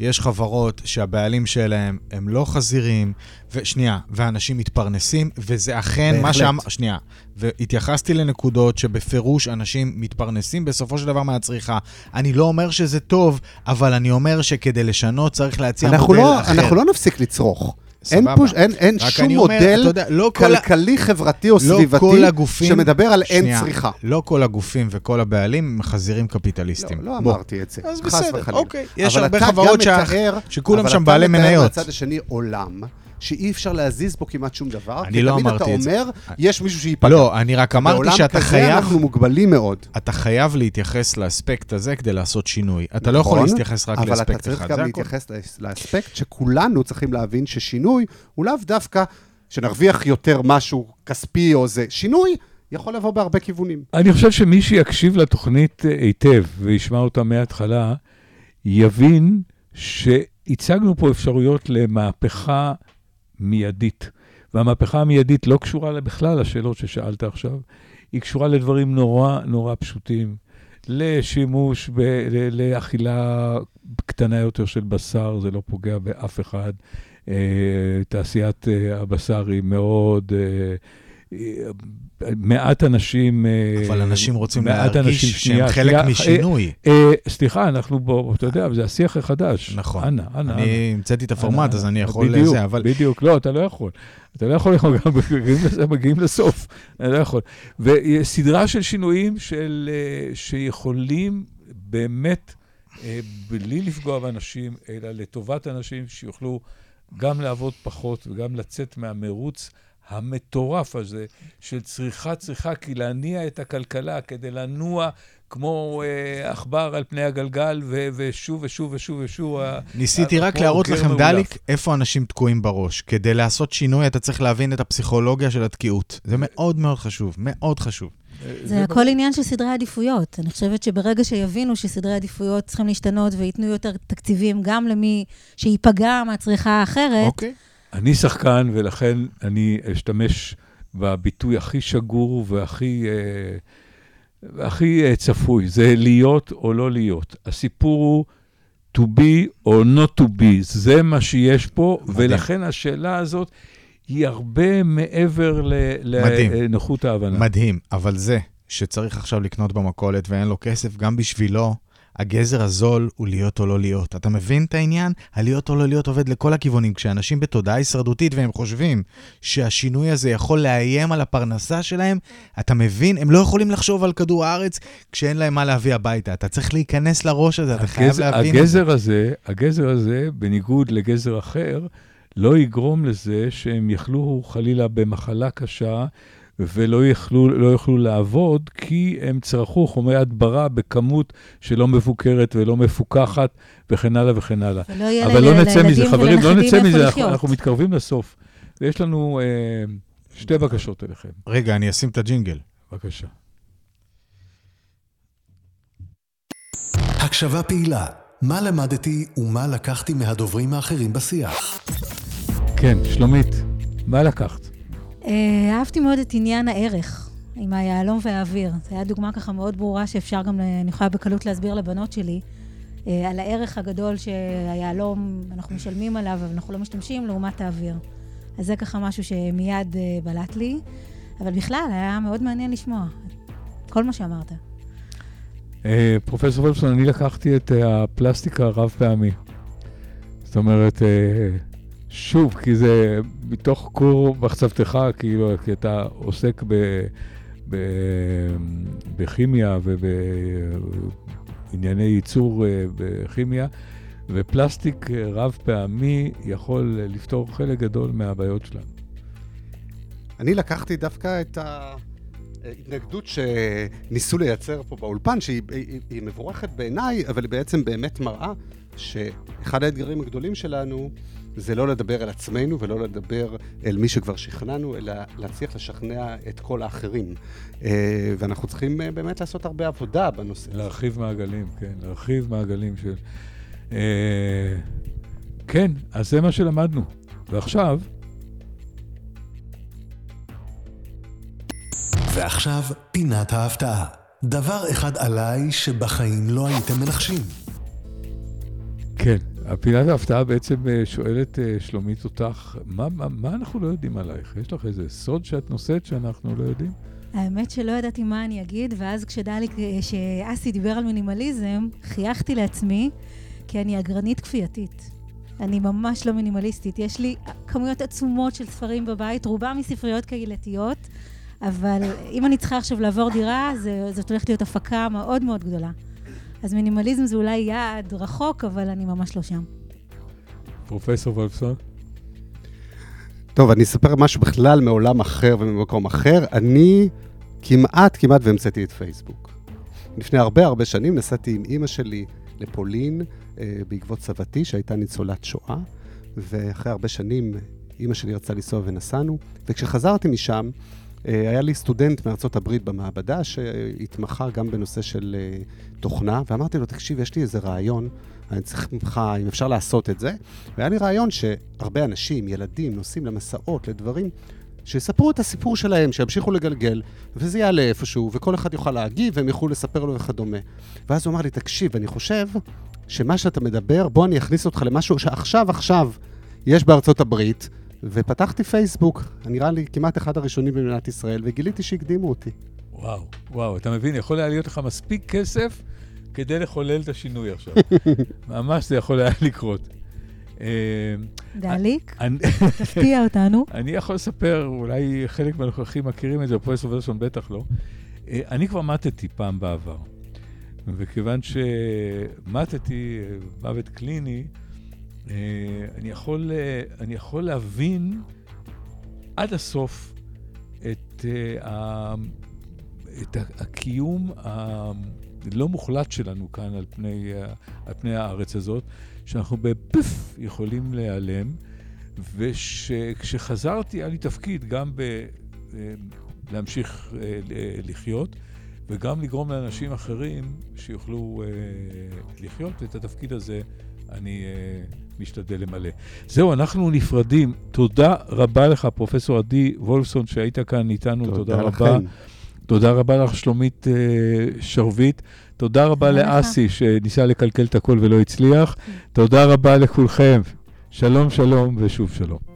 יש חברות שהבעלים שלהם הם לא חזירים, ושנייה, ואנשים מתפרנסים, וזה אכן בהחלט. מה שאמר... שנייה, והתייחסתי לנקודות שבפירוש אנשים מתפרנסים בסופו של דבר מהצריכה. אני לא אומר שזה טוב, אבל אני אומר שכדי לשנות צריך להציע מודל לא, אחר. אנחנו לא נפסיק לצרוך. אין, סבבה. פוש, אין, אין שום אומר, מודל אתה יודע, לא כל ה- כלכלי, חברתי או לא סביבתי כל הגופים... שמדבר על אין שנייה, צריכה. לא כל הגופים וכל הבעלים הם חזירים קפיטליסטים. לא, לא בוא. אמרתי את זה. אז בסדר. אוקיי. יש אבל הרבה אתה חברות שה- מתאר- שכולם אבל שם אתה בעלי מתאר מניות. מהצד השני עולם, שאי אפשר להזיז בו כמעט שום דבר. אני לא תמיד אמרתי את זה. אתה אומר, יש מישהו שייפגע. לא, אני רק אמרתי בעולם שאתה כזה חייב... אנחנו מוגבלים מאוד. אתה חייב להתייחס לאספקט הזה כדי לעשות שינוי. אתה לא יכול נכון, להתייחס רק אבל אתה לאספקט צריך אחד, גם. להתייחס לאס- לאספקט שכולנו צריכים להבין ששינוי הוא לאו דווקא שנרוויח יותר משהו כספי או זה. שינוי יכול לבוא בהרבה כיוונים. אני חושב שמי שיקשיב לתוכנית אה, היטב וישמע אותה מההתחלה, יבין שהצגנו פה אפשרויות למהפכה מיידית. והמהפכה המיידית לא קשורה בכלל לשאלות ששאלת עכשיו, היא קשורה לדברים נורא נורא פשוטים. לשימוש, ב, ל, לאכילה קטנה יותר של בשר, זה לא פוגע באף אחד. אה, תעשיית אה, הבשר היא מאוד... אה, מעט אנשים... אה, אבל אנשים רוצים מעט אנשים- להרגיש שנייה, שהם חלק שנייה, משינוי. אה, אה, סליחה, אנחנו בו, אתה יודע, זה השיח החדש. נכון. אנא, אנא. אני המצאתי את הפורמט, אנא, אז אני. יכול בדיוק, לזה, אבל... בדיוק, לא, אתה לא יכול. אתה לא יכול, אנחנו גם מגיעים לס- מגיעים לסוף, אני לא יכול. וסדרה של שינויים של, אה, שיכולים באמת, אה, בלי לפגוע באנשים, אלא לטובת אנשים שיוכלו גם לעבוד פחות וגם לצאת מהמרוץ המטורף הזה של צריכה צריכה, כי להניע את הכלכלה כדי לנוע כמו אה, עכבר על פני הגלגל, ו- ושוב ושוב ושוב ושוב. ניסיתי רק להראות לכם, מאולף. דליק, איפה אנשים תקועים בראש. כדי לעשות שינוי, אתה צריך להבין את הפסיכולוגיה של התקיעות. זה מאוד מאוד חשוב, מאוד חשוב. זה הכל עניין של סדרי עדיפויות. אני חושבת שברגע שיבינו שסדרי עדיפויות צריכים להשתנות וייתנו יותר תקציבים גם למי שייפגע מהצריכה האחרת, אוקיי. אני שחקן, ולכן אני אשתמש בביטוי הכי שגור והכי, אה, והכי אה, צפוי. זה להיות או לא להיות. הסיפור הוא to be או not to be. זה מה שיש פה, מדהים. ולכן השאלה הזאת היא הרבה מעבר. לנוחות ההבנה. מדהים, אבל זה שצריך עכשיו לקנות במכולת ואין לו כסף, גם בשבילו, הגזר הזול הוא להיות או לא להיות. אתה מבין את העניין? הלהיות או לא להיות עובד לכל הכיוונים. כשאנשים בתודעה הישרדותית והם חושבים שהשינוי הזה יכול לאיים על הפרנסה שלהם, אתה מבין? הם לא יכולים לחשוב על כדור הארץ כשאין להם מה להביא הביתה. אתה צריך להיכנס לראש הזה, אתה חייב הגזר- להבין. הגזר הזה, הגזר הזה, בניגוד לגזר אחר, לא יגרום לזה שהם יחלו חלילה במחלה קשה ולא יוכלו, לא יוכלו לעבוד, כי הם צרכו חומרי הדברה בכמות שלא מבוקרת ולא מפוקחת וכן הלאה וכן הלאה. אבל לא נצא מזה, חברים, לא נצא מזה, אנחנו. אנחנו מתקרבים לסוף. ויש לנו אה, שתי בקשות אליכם. רגע, אני אשים את הג'ינגל. בבקשה. הקשבה פעילה, מה למדתי ומה לקחתי מהדוברים האחרים בשיח. כן, שלומית, מה לקחת? אה, אהבתי מאוד את עניין הערך, עם היהלום והאוויר. זו הייתה דוגמה ככה מאוד ברורה שאפשר גם, ל- אני יכולה בקלות להסביר לבנות שלי, אה, על הערך הגדול שהיהלום, אנחנו משלמים עליו, אבל אנחנו לא משתמשים, לעומת האוויר. אז זה ככה משהו שמיד אה, בלט לי, אבל בכלל, היה מאוד מעניין לשמוע. כל מה שאמרת. אה, פרופסור וולפסון, אני לקחתי את אה, הפלסטיק הרב-פעמי. זאת אומרת, אה, שוב, כי זה מתוך כור מחצבתך, כאילו, כי אתה עוסק ב, ב, בכימיה ובענייני ייצור אה, בכימיה, ופלסטיק אה, רב-פעמי יכול לפתור חלק גדול מהבעיות שלנו. אני לקחתי דווקא את ההתנגדות שניסו לייצר פה באולפן, שהיא היא, היא מבורכת בעיניי, אבל היא בעצם באמת מראה שאחד האתגרים הגדולים שלנו זה לא לדבר אל עצמנו ולא לדבר אל מי שכבר שכנענו, אלא להצליח לשכנע את כל האחרים. אה, ואנחנו צריכים אה, באמת לעשות הרבה עבודה בנושא. הזה. להרחיב מעגלים, כן, להרחיב מעגלים של... אה, כן, אז זה מה שלמדנו. ועכשיו, ועכשיו, פינת ההפתעה. דבר אחד עליי שבחיים לא הייתם מנחשים. הפינת ההפתעה בעצם אה, שואלת אה, שלומית אותך, מה, מה, מה אנחנו לא יודעים עלייך? יש לך איזה סוד שאת נושאת שאנחנו לא יודעים? האמת שלא ידעתי מה אני אגיד, ואז כשדליק, כשאסי דיבר על מינימליזם, חייכתי לעצמי, כי אני אגרנית כפייתית. אני ממש לא מינימליסטית. יש לי כמויות עצומות של ספרים בבית, רובם מספריות קהילתיות, אבל אם אני צריכה עכשיו לעבור דירה, זה, זאת הולכת להיות הפקה מאוד מאוד גדולה. אז מינימליזם זה אולי יעד רחוק, אבל אני ממש לא שם. פרופסור וולפסון? טוב, אני אספר משהו בכלל מעולם אחר וממקום אחר. אני כמעט, כמעט והמצאתי את פייסבוק. לפני הרבה הרבה שנים נסעתי עם אימא שלי לפולין אה, בעקבות סבתי, שהייתה ניצולת שואה, ואחרי הרבה שנים אימא שלי רצה לנסוע ונסענו, וכשחזרתי משם, היה לי סטודנט מארצות הברית במעבדה שהתמחה גם בנושא של אה, תוכנה, ואמרתי לו, תקשיב, יש לי איזה רעיון, אני צריך ממך, אם אפשר לעשות את זה. והיה לי רעיון שהרבה אנשים, ילדים, נוסעים למסעות, לדברים, שיספרו את הסיפור שלהם, שימשיכו לגלגל, וזה יעלה איפשהו, וכל אחד יוכל להגיב, והם יוכלו לספר לו וכדומה. ואז הוא אמר לי, תקשיב, אני חושב שמה שאתה מדבר, בוא אני אכניס אותך למשהו שעכשיו, עכשיו, יש בארצות הברית, ופתחתי פייסבוק, נראה לי כמעט אחד הראשונים במדינת ישראל, וגיליתי שהקדימו אותי. וואו, וואו, אתה מבין, יכול היה להיות לך מספיק כסף כדי לחולל את השינוי עכשיו. ממש זה יכול היה לקרות. אה, דליק, תפתיע אותנו. אני יכול לספר, אולי חלק מהנוכחים מכירים את זה, פרופסור ורסון בטח לא. אה, אני כבר מתתי פעם בעבר, וכיוון שמטתי אה, מוות קליני, אני יכול, אני יכול להבין עד הסוף את, את הקיום הלא מוחלט שלנו כאן על פני, על פני הארץ הזאת. שאנחנו בפף יכולים להיעלם, וכשחזרתי היה לי תפקיד גם ב... אה, להמשיך אה, לחיות, וגם לגרום לאנשים אחרים שיוכלו אה, לחיות, את התפקיד הזה אני משתדל למלא. זהו, אנחנו נפרדים. תודה רבה לך, פרופסור עדי וולפסון, שהיית כאן איתנו. תודה, תודה רבה. תודה רבה לך, שלומית שרביט. תודה רבה לאסי, שניסה לקלקל את הכל ולא הצליח. תודה רבה לכולכם. שלום, שלום ושוב שלום.